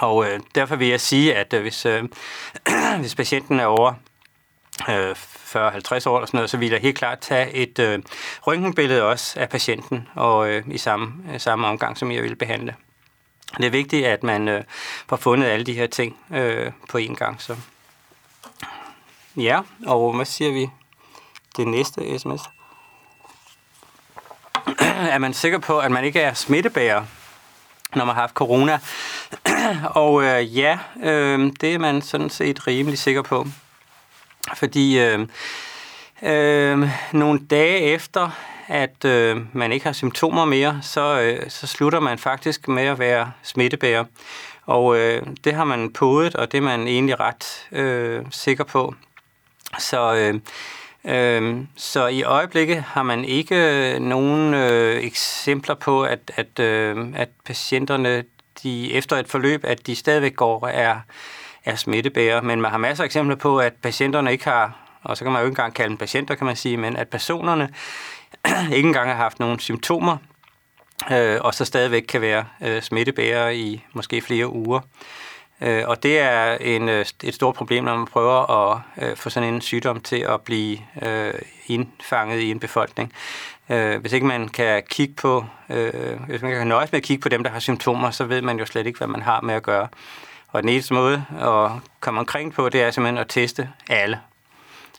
Og øh, derfor vil jeg sige, at øh, hvis, øh, hvis patienten er over øh, 40-50 år eller sådan noget, så vil jeg helt klart tage et øh, røntgenbillede også af patienten, og øh, i samme, øh, samme omgang, som jeg vil behandle. Det er vigtigt, at man øh, får fundet alle de her ting øh, på én gang. Så. Ja, og hvad siger vi? Det næste sms. er man sikker på, at man ikke er smittebærer, når man har haft corona? og øh, ja, øh, det er man sådan set rimelig sikker på. Fordi øh, øh, nogle dage efter, at øh, man ikke har symptomer mere, så, øh, så slutter man faktisk med at være smittebærer. Og øh, det har man podet, og det er man egentlig ret øh, sikker på. Så, øh, Øhm, så i øjeblikket har man ikke øh, nogen øh, eksempler på, at, at, øh, at patienterne de efter et forløb, at de stadigvæk går er, er smittebærer. Men man har masser af eksempler på, at patienterne ikke har, og så kan man jo ikke engang kalde dem patienter, kan man sige, men at personerne ikke engang har haft nogen symptomer, øh, og så stadigvæk kan være øh, smittebærere i måske flere uger. Øh, og det er en, øh, et stort problem, når man prøver at øh, få sådan en sygdom til at blive øh, indfanget i en befolkning. Øh, hvis ikke man kan kigge på, øh, hvis man kan nøjes med at kigge på dem, der har symptomer, så ved man jo slet ikke, hvad man har med at gøre. Og den eneste måde at komme omkring på, det er simpelthen at teste alle.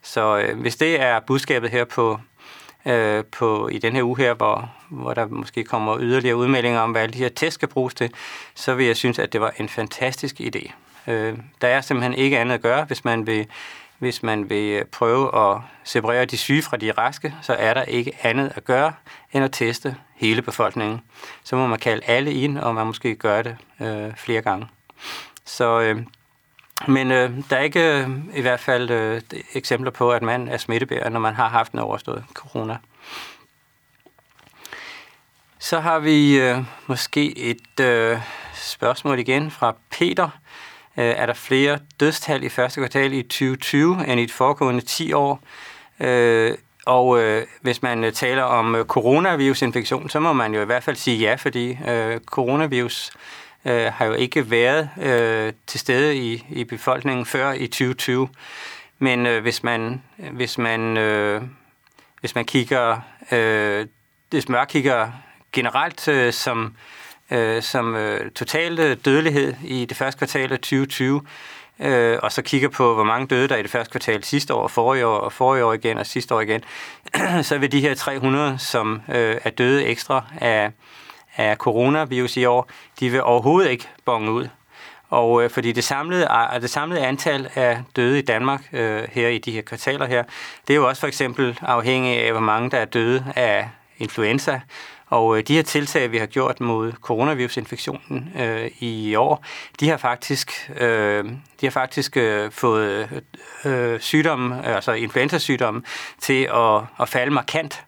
Så øh, hvis det er budskabet her på, øh, på, i den her uge her, hvor, hvor der måske kommer yderligere udmeldinger om, hvad alle de her test skal bruges til, så vil jeg synes, at det var en fantastisk idé. Øh, der er simpelthen ikke andet at gøre, hvis man vil hvis man vil øh, prøve at separere de syge fra de raske, så er der ikke andet at gøre end at teste hele befolkningen. Så må man kalde alle ind, og man måske gøre det øh, flere gange. Så, øh, men øh, der er ikke øh, i hvert fald øh, eksempler på, at man er smittebærer, når man har haft en overstået corona. Så har vi øh, måske et øh, spørgsmål igen fra Peter. Øh, er der flere dødstal i første kvartal i 2020 end i de foregående 10 år? Øh, og øh, hvis man øh, taler om øh, coronavirusinfektion, så må man jo i hvert fald sige ja, fordi øh, coronavirus øh, har jo ikke været øh, til stede i, i befolkningen før i 2020. Men øh, hvis man hvis man øh, hvis man kigger øh, hvis man kigger generelt øh, som øh, som øh, total dødelighed i det første kvartal af 2020, øh, og så kigger på, hvor mange døde der i det første kvartal sidste år, forrige år, og forrige år igen, og sidste år igen, så vil de her 300, som øh, er døde ekstra af, af coronavirus i år, de vil overhovedet ikke bonge ud. Og øh, fordi det samlede, det samlede antal af døde i Danmark øh, her i de her kvartaler her, det er jo også for eksempel afhængig af, hvor mange der er døde af influenza, og øh, de her tiltag, vi har gjort mod coronavirusinfektionen øh, i år, de har faktisk, øh, de har faktisk øh, fået øh, sygdomme, altså influenzasygdomme, til at, at falde markant.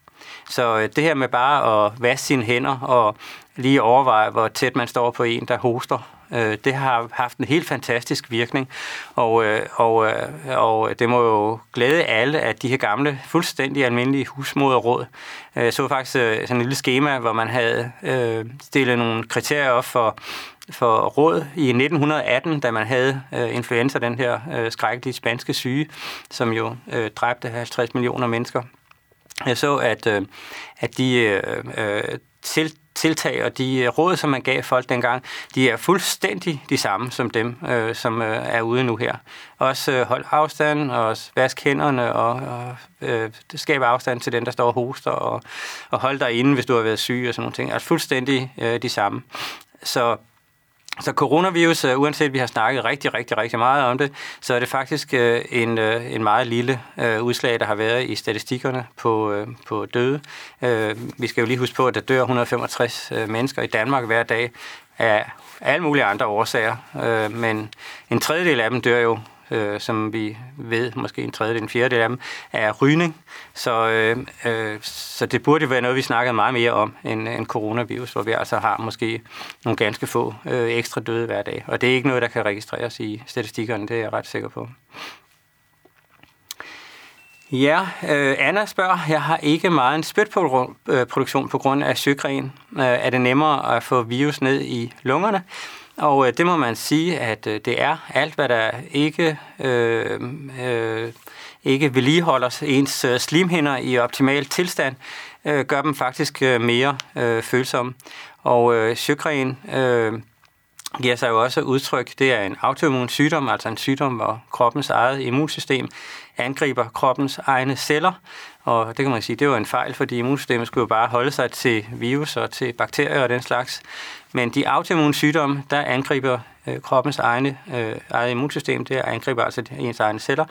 Så øh, det her med bare at vaske sine hænder og lige overveje, hvor tæt man står på en, der hoster, Øh, det har haft en helt fantastisk virkning, og, øh, og, øh, og det må jo glæde alle, at de her gamle, fuldstændig almindelige husmoderråd, jeg så faktisk øh, sådan en lille schema, hvor man havde stillet nogle kriterier op for, for råd i 1918, da man havde øh, influenza, den her øh, skrækkelige spanske syge, som jo øh, dræbte 50 millioner mennesker. Jeg så, at, øh, at de øh, øh til, tiltag og de øh, råd, som man gav folk dengang, de er fuldstændig de samme som dem, øh, som øh, er ude nu her. Også øh, hold afstand og vask hænderne og, og øh, skabe afstand til den, der står og hoster og, og hold dig inde, hvis du har været syg og sådan nogle ting. Altså fuldstændig øh, de samme. Så så coronavirus, øh, uanset at vi har snakket rigtig, rigtig, rigtig meget om det, så er det faktisk øh, en, øh, en meget lille udslag, der har været i statistikkerne på, på døde. Vi skal jo lige huske på, at der dør 165 mennesker i Danmark hver dag af alle mulige andre årsager, men en tredjedel af dem dør jo øh, som vi ved, måske en tredjedel, en fjerdedel af dem, er rygning. Så, øh, øh, så det burde være noget, vi snakkede meget mere om end, end coronavirus, hvor vi altså har måske nogle ganske få øh, ekstra døde hver dag. Og det er ikke noget, der kan registreres i statistikkerne, det er jeg ret sikker på. Ja, øh, Anna spørger, jeg har ikke meget en spytproduktion øh, på grund af søgren. Øh, er det nemmere at få virus ned i lungerne? Og øh, det må man sige, at øh, det er alt, hvad der ikke øh, øh, ikke vedligeholder ens øh, slimhinder i optimal tilstand, øh, gør dem faktisk øh, mere øh, følsomme. Og øh, sjøgren øh, giver sig jo også udtryk, det er en autoimmun sygdom, altså en sygdom, hvor kroppens eget immunsystem angriber kroppens egne celler, og det kan man sige, det var en fejl, fordi immunsystemet skulle jo bare holde sig til virus og til bakterier og den slags. Men de autoimmune sygdomme, der angriber øh, kroppens egne, øh, eget immunsystem, det angriber altså ens egne celler.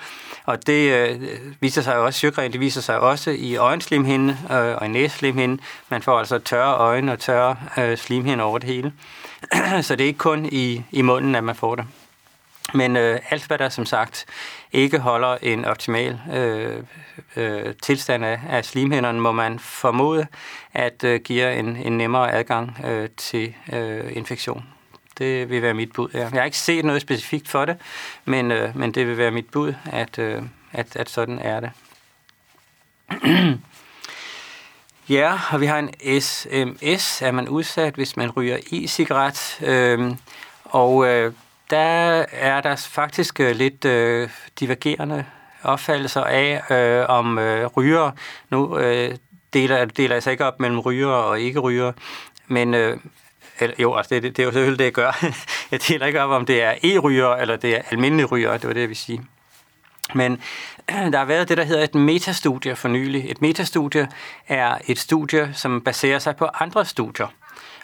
Og det øh, viser sig også, sjøgren, det viser sig også i øjenslimhinden øh, og i næseslimhinden. Man får altså tørre øjne og tørre øh, slimhinder over det hele. Så det er ikke kun i, i munden, at man får det. Men øh, alt, hvad der som sagt ikke holder en optimal øh, øh, tilstand af, af slimhænderne, må man formode, at øh, giver en, en nemmere adgang øh, til øh, infektion. Det vil være mit bud. Ja. Jeg har ikke set noget specifikt for det, men, øh, men det vil være mit bud, at, øh, at, at sådan er det. ja, og vi har en SMS. Er man udsat, hvis man ryger e-cigaret? Øh, og øh, der er der faktisk øh, lidt øh, divergerende opfattelser af, øh, om øh, ryger, nu øh, deler, deler jeg sig ikke op mellem ryger og ikke ryger, men øh, eller, jo, altså det, det, det er jo selvfølgelig det, jeg gør. jeg deler ikke op, om det er e-ryger, eller det er almindelige ryger, det var det, jeg vil sige. Men der har været det, der hedder et metastudie for nylig. Et metastudie er et studie, som baserer sig på andre studier.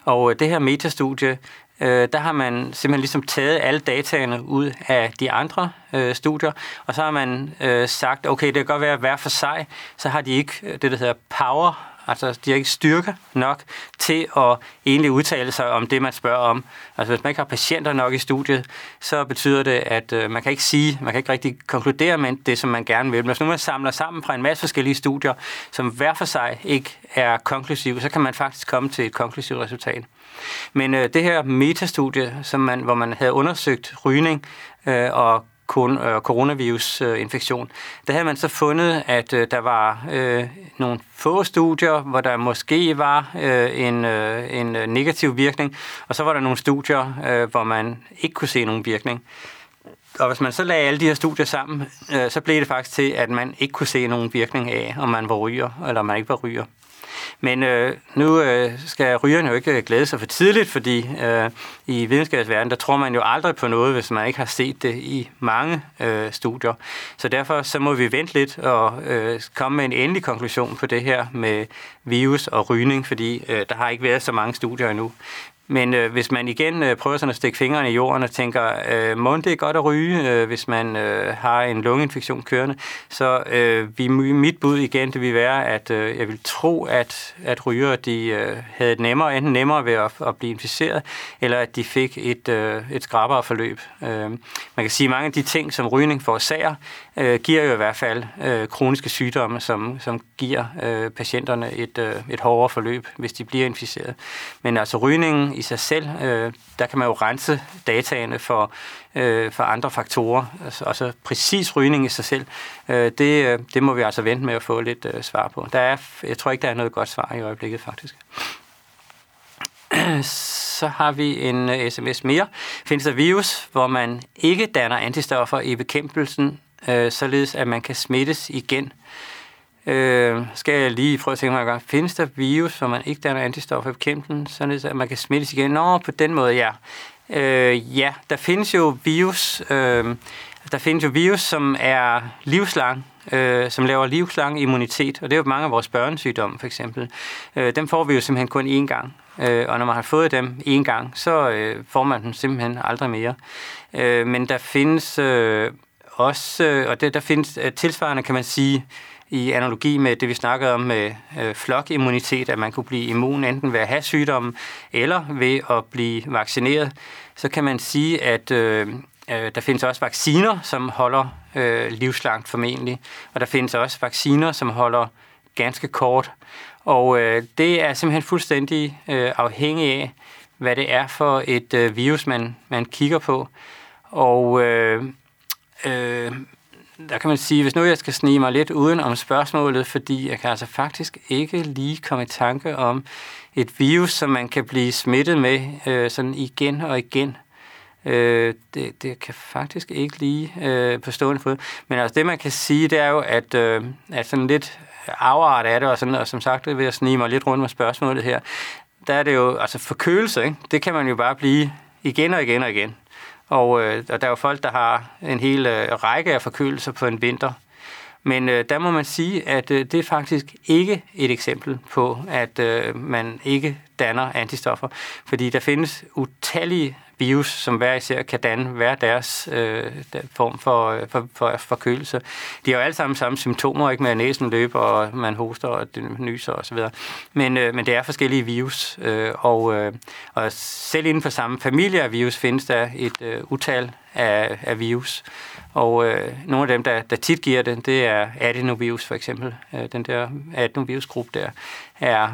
Og øh, det her metastudie, øh, der har man simpelthen ligesom taget alle dataene ud af de andre øh, studier, og så har man øh, sagt, okay, det kan godt være, at hver for sig, så har de ikke øh, det, der hedder power, altså de har ikke styrke nok til at egentlig udtale sig om det, man spørger om. Altså hvis man ikke har patienter nok i studiet, så betyder det, at øh, man kan ikke sige, man kan ikke rigtig konkludere med det, som man gerne vil. Men hvis nu man samler sammen fra en masse forskellige studier, som hver for sig ikke er konklusive, så kan man faktisk komme til et konklusivt resultat. Men øh, det her metastudie, som man, hvor man havde undersøgt rygning øh, og Øh, coronavirusinfektion, der havde man så fundet, at øh, der var øh, nogle få studier, hvor der måske var øh, en, øh, en øh, negativ virkning, og så var der nogle studier, øh, hvor man ikke kunne se nogen virkning. Og hvis man så lagde alle de her studier sammen, øh, så blev det faktisk til, at man ikke kunne se nogen virkning af, om man var ryger, eller om man ikke var ryger. Men øh, nu øh, skal rygerne jo ikke øh, glæde sig for tidligt, fordi øh, i videnskabsverdenen, der tror man jo aldrig på noget, hvis man ikke har set det i mange øh, studier. Så derfor så må vi vente lidt og øh, komme med en endelig konklusion på det her med virus og rygning, fordi øh, der har ikke været så mange studier endnu. Men øh, hvis man igen øh, prøver sådan at stikke fingrene i jorden og tænker, øh, må det er godt at ryge, øh, hvis man øh, har en lungeinfektion kørende, så øh, vi, mit bud igen, det vil være, at øh, jeg vil tro, at, at ryger de øh, havde det nemmere, enten nemmere ved at, at blive inficeret, eller at de fik et, øh, et skrabere forløb. Øh, man kan sige, at mange af de ting, som rygning forårsager, øh, giver jo i hvert fald øh, kroniske sygdomme, som, som giver øh, patienterne et, øh, et hårdere forløb, hvis de bliver inficeret. Men altså rygningen i sig selv, øh, der kan man jo rense dataene for, øh, for andre faktorer. Altså, altså præcis rygning i sig selv, øh, det, øh, det må vi altså vente med at få lidt øh, svar på. Der er, jeg tror ikke, der er noget godt svar i øjeblikket faktisk. Så har vi en øh, uh, sms mere. Findes der virus, hvor man ikke danner antistoffer i bekæmpelsen, øh, således at man kan smittes igen? Øh, skal jeg lige prøve at tænke mig, findes der virus, hvor man ikke danner antistoffer i bekæmpelsen, således at man kan smittes igen? Nå, på den måde, ja. Øh, ja, der findes jo virus, øh, der findes jo virus, som er livslang, øh, som laver livslang immunitet, og det er jo mange af vores børnesygdomme for eksempel. Øh, dem får vi jo simpelthen kun én gang, øh, og når man har fået dem én gang, så øh, får man dem simpelthen aldrig mere. Øh, men der findes øh, også, øh, og det, der findes øh, tilsvarende, kan man sige, i analogi med det, vi snakkede om med øh, flokimmunitet, at man kunne blive immun enten ved at have sygdommen eller ved at blive vaccineret, så kan man sige, at øh, øh, der findes også vacciner, som holder øh, livslangt formentlig, og der findes også vacciner, som holder ganske kort. Og øh, det er simpelthen fuldstændig øh, afhængig af, hvad det er for et øh, virus, man, man kigger på. Og øh, øh, der kan man sige, hvis nu jeg skal snige mig lidt uden om spørgsmålet, fordi jeg kan altså faktisk ikke lige komme i tanke om et virus, som man kan blive smittet med øh, sådan igen og igen. Øh, det, det kan faktisk ikke lige øh, på stående fod. Men altså det, man kan sige, det er jo, at, øh, at sådan lidt afart af det, og, sådan, og som sagt, ved vil jeg snige mig lidt rundt med spørgsmålet her, der er det jo, altså forkølelse, ikke? det kan man jo bare blive igen og igen og igen. Og, øh, og der er jo folk, der har en hel øh, række af forkølelser på en vinter. Men øh, der må man sige, at øh, det er faktisk ikke et eksempel på, at øh, man ikke danner antistoffer. Fordi der findes utallige virus, som hver især kan danne hver deres øh, form øh, for, for, for, for forkølelse. De har jo alle sammen samme symptomer, ikke med at næsen løber, og man hoster og nyser osv. Men, øh, men det er forskellige virus, øh, og, øh, og selv inden for samme familie af virus findes der et øh, utal af, af virus. Og øh, nogle af dem, der, der tit giver det, det er adenovirus for eksempel. Øh, den der adenovirusgruppe der er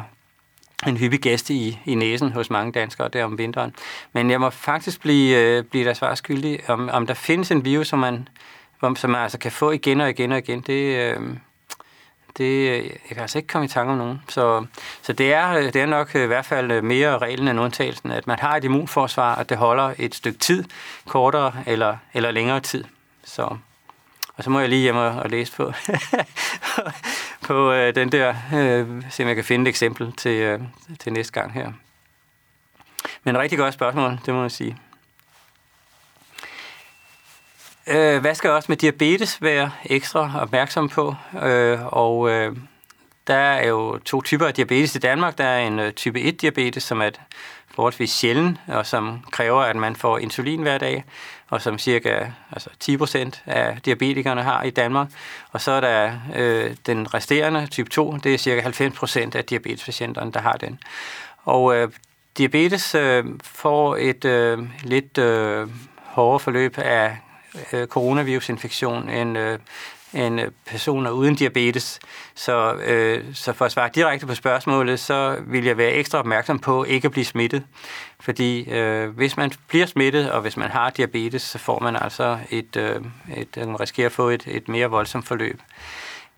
en hyppig gæst i, i næsen hos mange danskere der om vinteren. Men jeg må faktisk blive, øh, blive der svar skyldig, om, om der findes en virus, som man, som man altså kan få igen og igen og igen. Det, øh, det, øh, jeg kan altså ikke komme i tanke om nogen. Så, så det, er, øh, det er nok øh, i hvert fald mere reglen end undtagelsen, at man har et immunforsvar, at det holder et stykke tid, kortere eller, eller længere tid. Så, og så må jeg lige hjem og, og læse på, på øh, den der, øh, se om jeg kan finde et eksempel til, øh, til næste gang her. Men rigtig godt spørgsmål, det må jeg sige. Øh, hvad skal også med diabetes være ekstra opmærksom på? Øh, og øh, der er jo to typer af diabetes i Danmark. Der er en øh, type 1-diabetes, som er et forholdsvis sjælden, og som kræver, at man får insulin hver dag, og som cirka altså 10 procent af diabetikerne har i Danmark. Og så er der øh, den resterende, type 2, det er cirka 90 procent af diabetespatienterne, der har den. Og øh, diabetes øh, får et øh, lidt øh, hårdere forløb af øh, coronavirusinfektion end øh, end øh, personer uden diabetes. Så, øh, så for at svare direkte på spørgsmålet, så vil jeg være ekstra opmærksom på ikke at blive smittet. Fordi øh, hvis man bliver smittet, og hvis man har diabetes, så får man altså et, øh, et man risikerer at få et, et mere voldsomt forløb.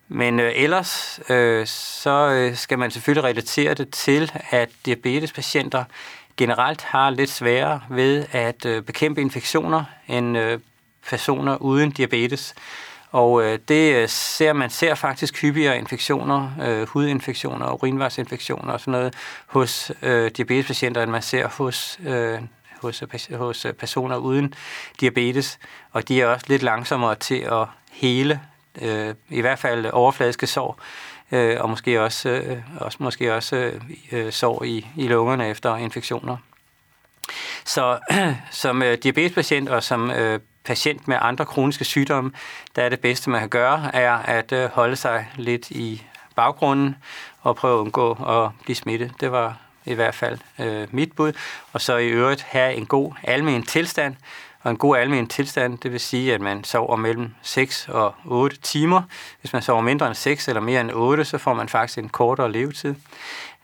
Men øh, ellers øh, så øh, skal man selvfølgelig relatere det til, at diabetespatienter generelt har lidt sværere ved at øh, bekæmpe infektioner end øh, personer uden diabetes. Og øh, det øh, ser man ser faktisk hyppigere infektioner, øh, hudinfektioner, urinvejsinfektioner og sådan noget hos øh, diabetespatienter, end man ser hos, øh, hos, øh, hos øh, personer uden diabetes. Og de er også lidt langsommere til at hele, øh, i hvert fald overfladiske sår, øh, og måske også, øh, også, måske også øh, sår i, i lungerne efter infektioner. Så som øh, diabetespatient og som øh, patient med andre kroniske sygdomme, der er det bedste, man kan gøre, er at øh, holde sig lidt i baggrunden og prøve at undgå at blive smittet. Det var i hvert fald øh, mit bud. Og så i øvrigt have en god almen tilstand. Og en god almen tilstand, det vil sige, at man sover mellem 6 og 8 timer. Hvis man sover mindre end 6 eller mere end 8, så får man faktisk en kortere levetid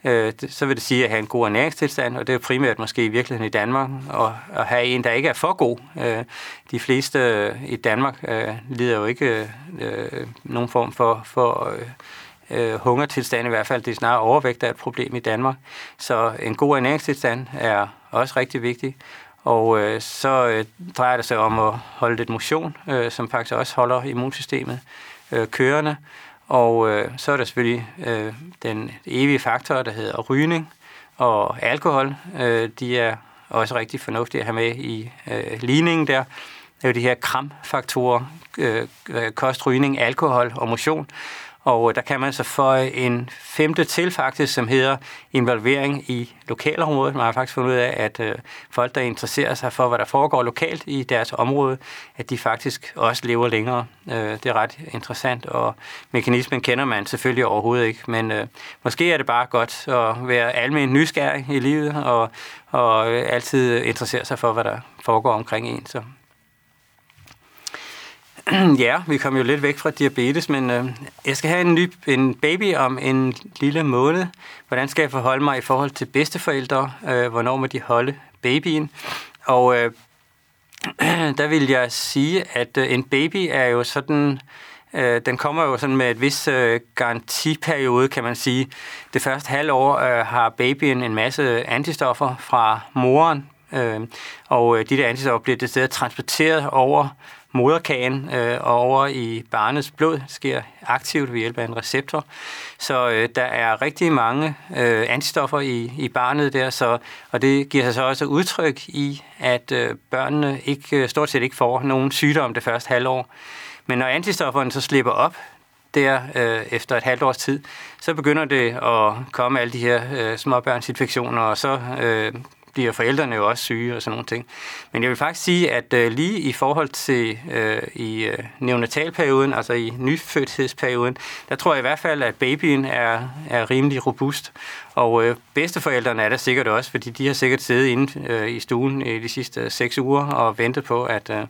øh, så vil det sige at have en god ernæringstilstand, og det er primært måske i virkeligheden i Danmark, og at have en, der ikke er for god. Øh, de fleste øh, i Danmark lider jo ikke nogen form for, for øh, hungertilstand i hvert fald. Det er snarere overvægt, der er et problem i Danmark. Så en god ernæringstilstand er også rigtig vigtig. Og øh, så øh, drejer det sig om at holde lidt motion, øh, som faktisk også holder immunsystemet øh, kørende. Og øh, så er der selvfølgelig øh, den evige faktor, der hedder rygning og alkohol. Øh, de er også rigtig fornuftige at have med i øh, ligningen der. Det er jo de her kramfaktorer, øh, kost, rygning, alkohol og motion. Og øh, der kan man så få en femte til faktisk, som hedder involvering i lokalområdet. Man har faktisk fundet ud af, at øh, folk, der interesserer sig for, hvad der foregår lokalt i deres område, at de faktisk også lever længere. Øh, det er ret interessant, og mekanismen kender man selvfølgelig overhovedet ikke, men øh, måske er det bare godt at være almen nysgerrig i livet, og, og øh, altid interessere sig for, hvad der foregår omkring en. Så ja, vi kom jo lidt væk fra diabetes, men øh, jeg skal have en ny en baby om en lille måned. Hvordan skal jeg forholde mig i forhold til bedsteforældre? Øh, hvornår må de holde babyen? Og øh, der vil jeg sige, at øh, en baby er jo sådan... Øh, den kommer jo sådan med et vis øh, garantiperiode, kan man sige. Det første halvår øh, har babyen en masse antistoffer fra moren, Øh, og øh, de der antistoffer bliver det stedet transporteret over moderkagen øh, over i barnets blod, sker aktivt ved hjælp af en receptor. Så øh, der er rigtig mange øh, antistoffer i, i barnet der, så, og det giver sig så også udtryk i, at øh, børnene ikke, øh, stort set ikke får nogen sygdom det første halvår. Men når antistofferne så slipper op, der øh, efter et halvt års tid, så begynder det at komme alle de her øh, småbørnsinfektioner, og så øh, bliver forældrene jo også syge og sådan nogle ting. Men jeg vil faktisk sige, at øh, lige i forhold til øh, i øh, neonatalperioden, altså i nyfødthedsperioden, der tror jeg i hvert fald, at babyen er, er rimelig robust. Og øh, bedsteforældrene er der sikkert også, fordi de har sikkert siddet inde øh, i stuen i de sidste øh, seks uger og ventet på, at... Øh,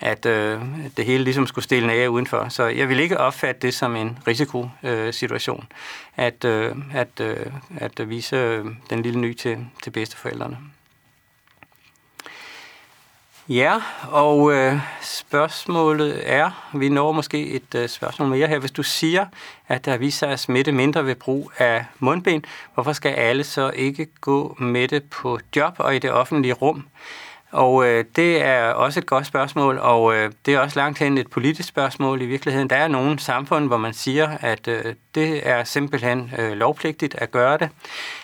at øh, det hele ligesom skulle stille af udenfor. Så jeg vil ikke opfatte det som en risikosituation, at, øh, at, øh, at vise øh, den lille ny til, til bedsteforældrene. Ja, og øh, spørgsmålet er, vi når måske et øh, spørgsmål mere her. Hvis du siger, at der viser sig at smitte mindre ved brug af mundbind, hvorfor skal alle så ikke gå med det på job og i det offentlige rum? Og øh, det er også et godt spørgsmål, og øh, det er også langt hen et politisk spørgsmål i virkeligheden. Der er nogle samfund, hvor man siger, at øh, det er simpelthen øh, lovpligtigt at gøre det.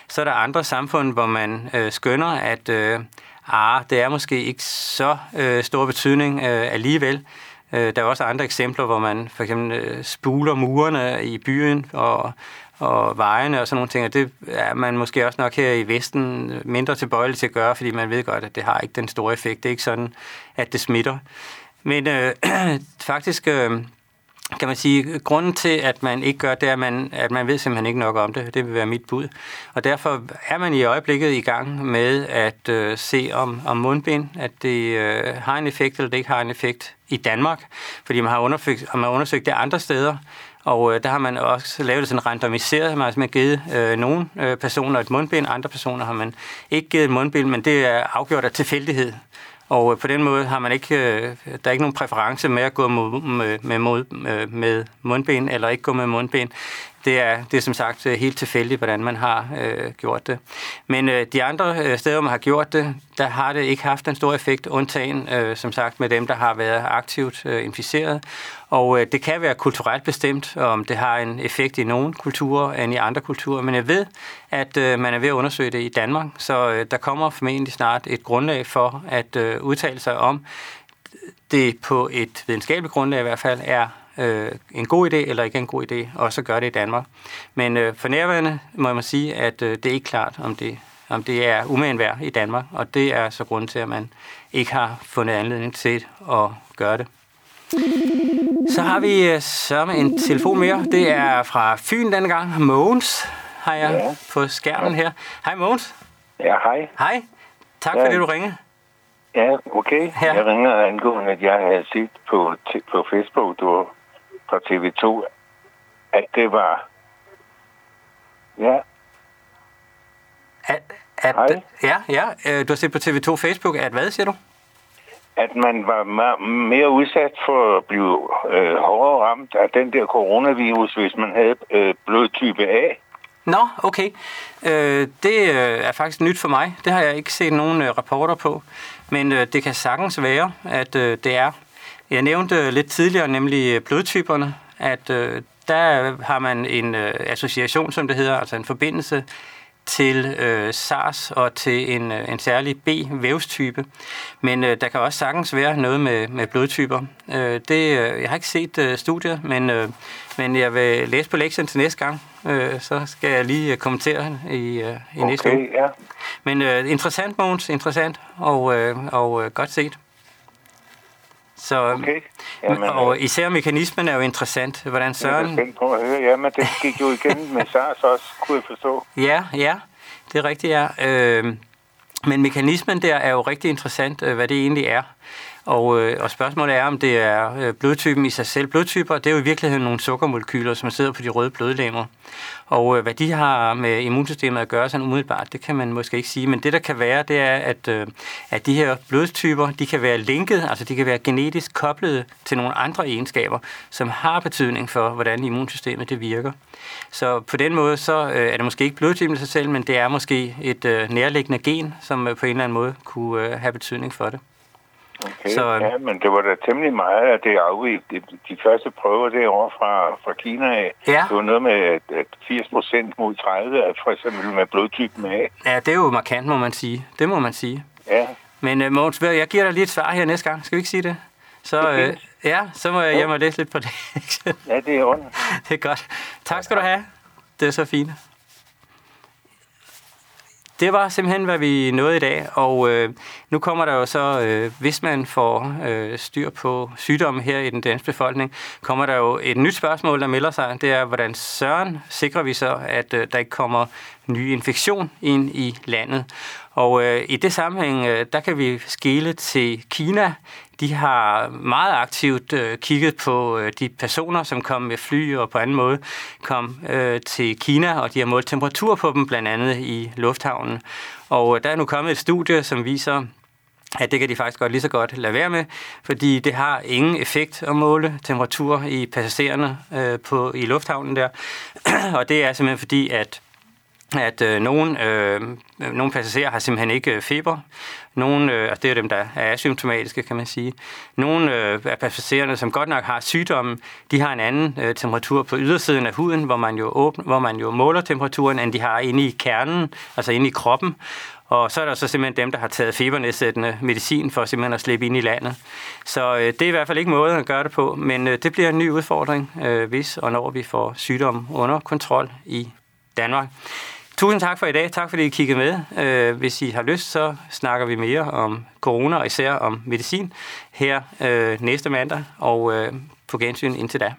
Så er der andre samfund, hvor man øh, skønner, at øh, ah, det er måske ikke så øh, stor betydning øh, alligevel. Øh, der er også andre eksempler, hvor man for eksempel øh, spuler murene i byen og og vejene og sådan nogle ting, og det er man måske også nok her i Vesten mindre tilbøjelig til at gøre, fordi man ved godt, at det har ikke den store effekt. Det er ikke sådan, at det smitter. Men øh, faktisk øh, kan man sige, grunden til, at man ikke gør det, er, at man, at man ved simpelthen ikke nok om det. Det vil være mit bud. Og derfor er man i øjeblikket i gang med at øh, se om, om mundbind, at det øh, har en effekt, eller det ikke har en effekt i Danmark. Fordi man har undersøgt, man har undersøgt det andre steder, og øh, der har man også lavet sådan randomiseret, man har simpelthen givet øh, nogle øh, personer et mundbind, andre personer har man ikke givet et mundbind, men det er afgjort af tilfældighed. Og øh, på den måde har man ikke, øh, der er ikke nogen præference med at gå med, med, med, øh, med mundbind eller ikke gå med mundbind det er, det er som sagt øh, helt tilfældigt, hvordan man har øh, gjort det. Men øh, de andre øh, steder, man har gjort det, der har det ikke haft en stor effekt, undtagen øh, som sagt med dem, der har været aktivt øh, inficeret. Og øh, det kan være kulturelt bestemt, om det har en effekt i nogle kulturer end i andre kulturer. Men jeg ved, at øh, man er ved at undersøge det i Danmark, så øh, der kommer formentlig snart et grundlag for at øh, udtale sig om øh, det på et videnskabeligt grundlag i hvert fald er øh, en god idé eller ikke en god idé, også at gøre det i Danmark. Men øh, for nærværende må man sige, at øh, det er ikke klart, om det, om det er umagen værd i Danmark, og det er så grund til, at man ikke har fundet anledning til at gøre det. Så har vi øh, så en telefon mere. Det er fra Fyn denne gang. Mogens har jeg ja. på skærmen her. Hej Mogens. Ja, hej. Hej. Tak ja. for det, du ringede. Ja, okay. Ja. Jeg ringer angående, at jeg har set på, på Facebook, du fra TV2, at det var... Ja. At, at, Hej. Ja, ja. Øh, du har set på TV2 Facebook, at hvad siger du? At man var mere udsat for at blive øh, hårdere ramt af den der coronavirus, hvis man havde øh, blodtype A. Nå, okay. Øh, det øh, er faktisk nyt for mig. Det har jeg ikke set nogen øh, rapporter på. Men øh, det kan sagtens være, at øh, det er. Jeg nævnte lidt tidligere, nemlig blodtyperne, at øh, der har man en øh, association, som det hedder, altså en forbindelse til øh, SARS og til en, øh, en særlig B-vævstype. Men øh, der kan også sagtens være noget med, med blodtyper. Øh, det, øh, jeg har ikke set øh, studiet, men, øh, men jeg vil læse på lektien til næste gang. Øh, så skal jeg lige øh, kommentere i, øh, i okay, næste uge. Ja. Men øh, interessant, Mogens, interessant og, øh, og øh, godt set. Så, okay. Jamen, og øh, især mekanismen er jo interessant. Hvordan Søren... Jeg er på at høre. Jamen, det gik jo igen med SARS også, kunne jeg forstå. Ja, ja. Det er rigtigt, ja. Øh, men mekanismen der er jo rigtig interessant, øh, hvad det egentlig er. Og, øh, og spørgsmålet er, om det er øh, blodtypen i sig selv. Blodtyper, det er jo i virkeligheden nogle sukkermolekyler, som sidder på de røde blodlemmer. Og øh, hvad de har med immunsystemet at gøre sådan umiddelbart, det kan man måske ikke sige. Men det, der kan være, det er, at, øh, at de her blodtyper, de kan være linket, altså de kan være genetisk koblet til nogle andre egenskaber, som har betydning for, hvordan immunsystemet det virker. Så på den måde, så øh, er det måske ikke blodtypen i sig selv, men det er måske et øh, nærliggende gen, som øh, på en eller anden måde kunne øh, have betydning for det. Okay, så, øhm, ja, men det var da temmelig meget af det afvig. De, de første prøver derovre fra, fra Kina af, ja. det var noget med at, at 80 procent mod 30, for eksempel med blodtypen A. Ja, det er jo markant, må man sige. Det må man sige. Ja. Men uh, Mogens, jeg giver dig lige et svar her næste gang. Skal vi ikke sige det? Så, øh, ja, så må jeg hjem og læse lidt på det. ja, det er ordentligt. Det er godt. Tak skal du have. Det er så fint. Det var simpelthen, hvad vi nåede i dag, og øh, nu kommer der jo så, øh, hvis man får øh, styr på sygdommen her i den danske befolkning, kommer der jo et nyt spørgsmål, der melder sig. Det er, hvordan søren sikrer vi så, at øh, der ikke kommer ny infektion ind i landet? Og øh, i det sammenhæng, øh, der kan vi skele til Kina. De har meget aktivt øh, kigget på øh, de personer, som kom med fly og på anden måde kom øh, til Kina, og de har målt temperatur på dem, blandt andet i lufthavnen. Og øh, der er nu kommet et studie, som viser, at det kan de faktisk godt lige så godt lade være med, fordi det har ingen effekt at måle temperatur i passagererne øh, på, i lufthavnen der. og det er simpelthen fordi, at at øh, nogle, øh, nogle passagerer har simpelthen ikke øh, feber. Nogle, øh, altså det er dem, der er asymptomatiske, kan man sige. Nogle øh, af passagererne, som godt nok har sygdommen, de har en anden øh, temperatur på ydersiden af huden, hvor man, jo åbner, hvor man jo måler temperaturen, end de har inde i kernen, altså inde i kroppen. Og så er der så simpelthen dem, der har taget febernedsættende medicin for simpelthen at slippe ind i landet. Så øh, det er i hvert fald ikke måden at gøre det på, men øh, det bliver en ny udfordring, øh, hvis og når vi får sygdom under kontrol i Danmark. Tusind tak for i dag. Tak fordi I kiggede med. Øh, hvis I har lyst, så snakker vi mere om corona og især om medicin her øh, næste mandag og øh, på gensyn indtil da.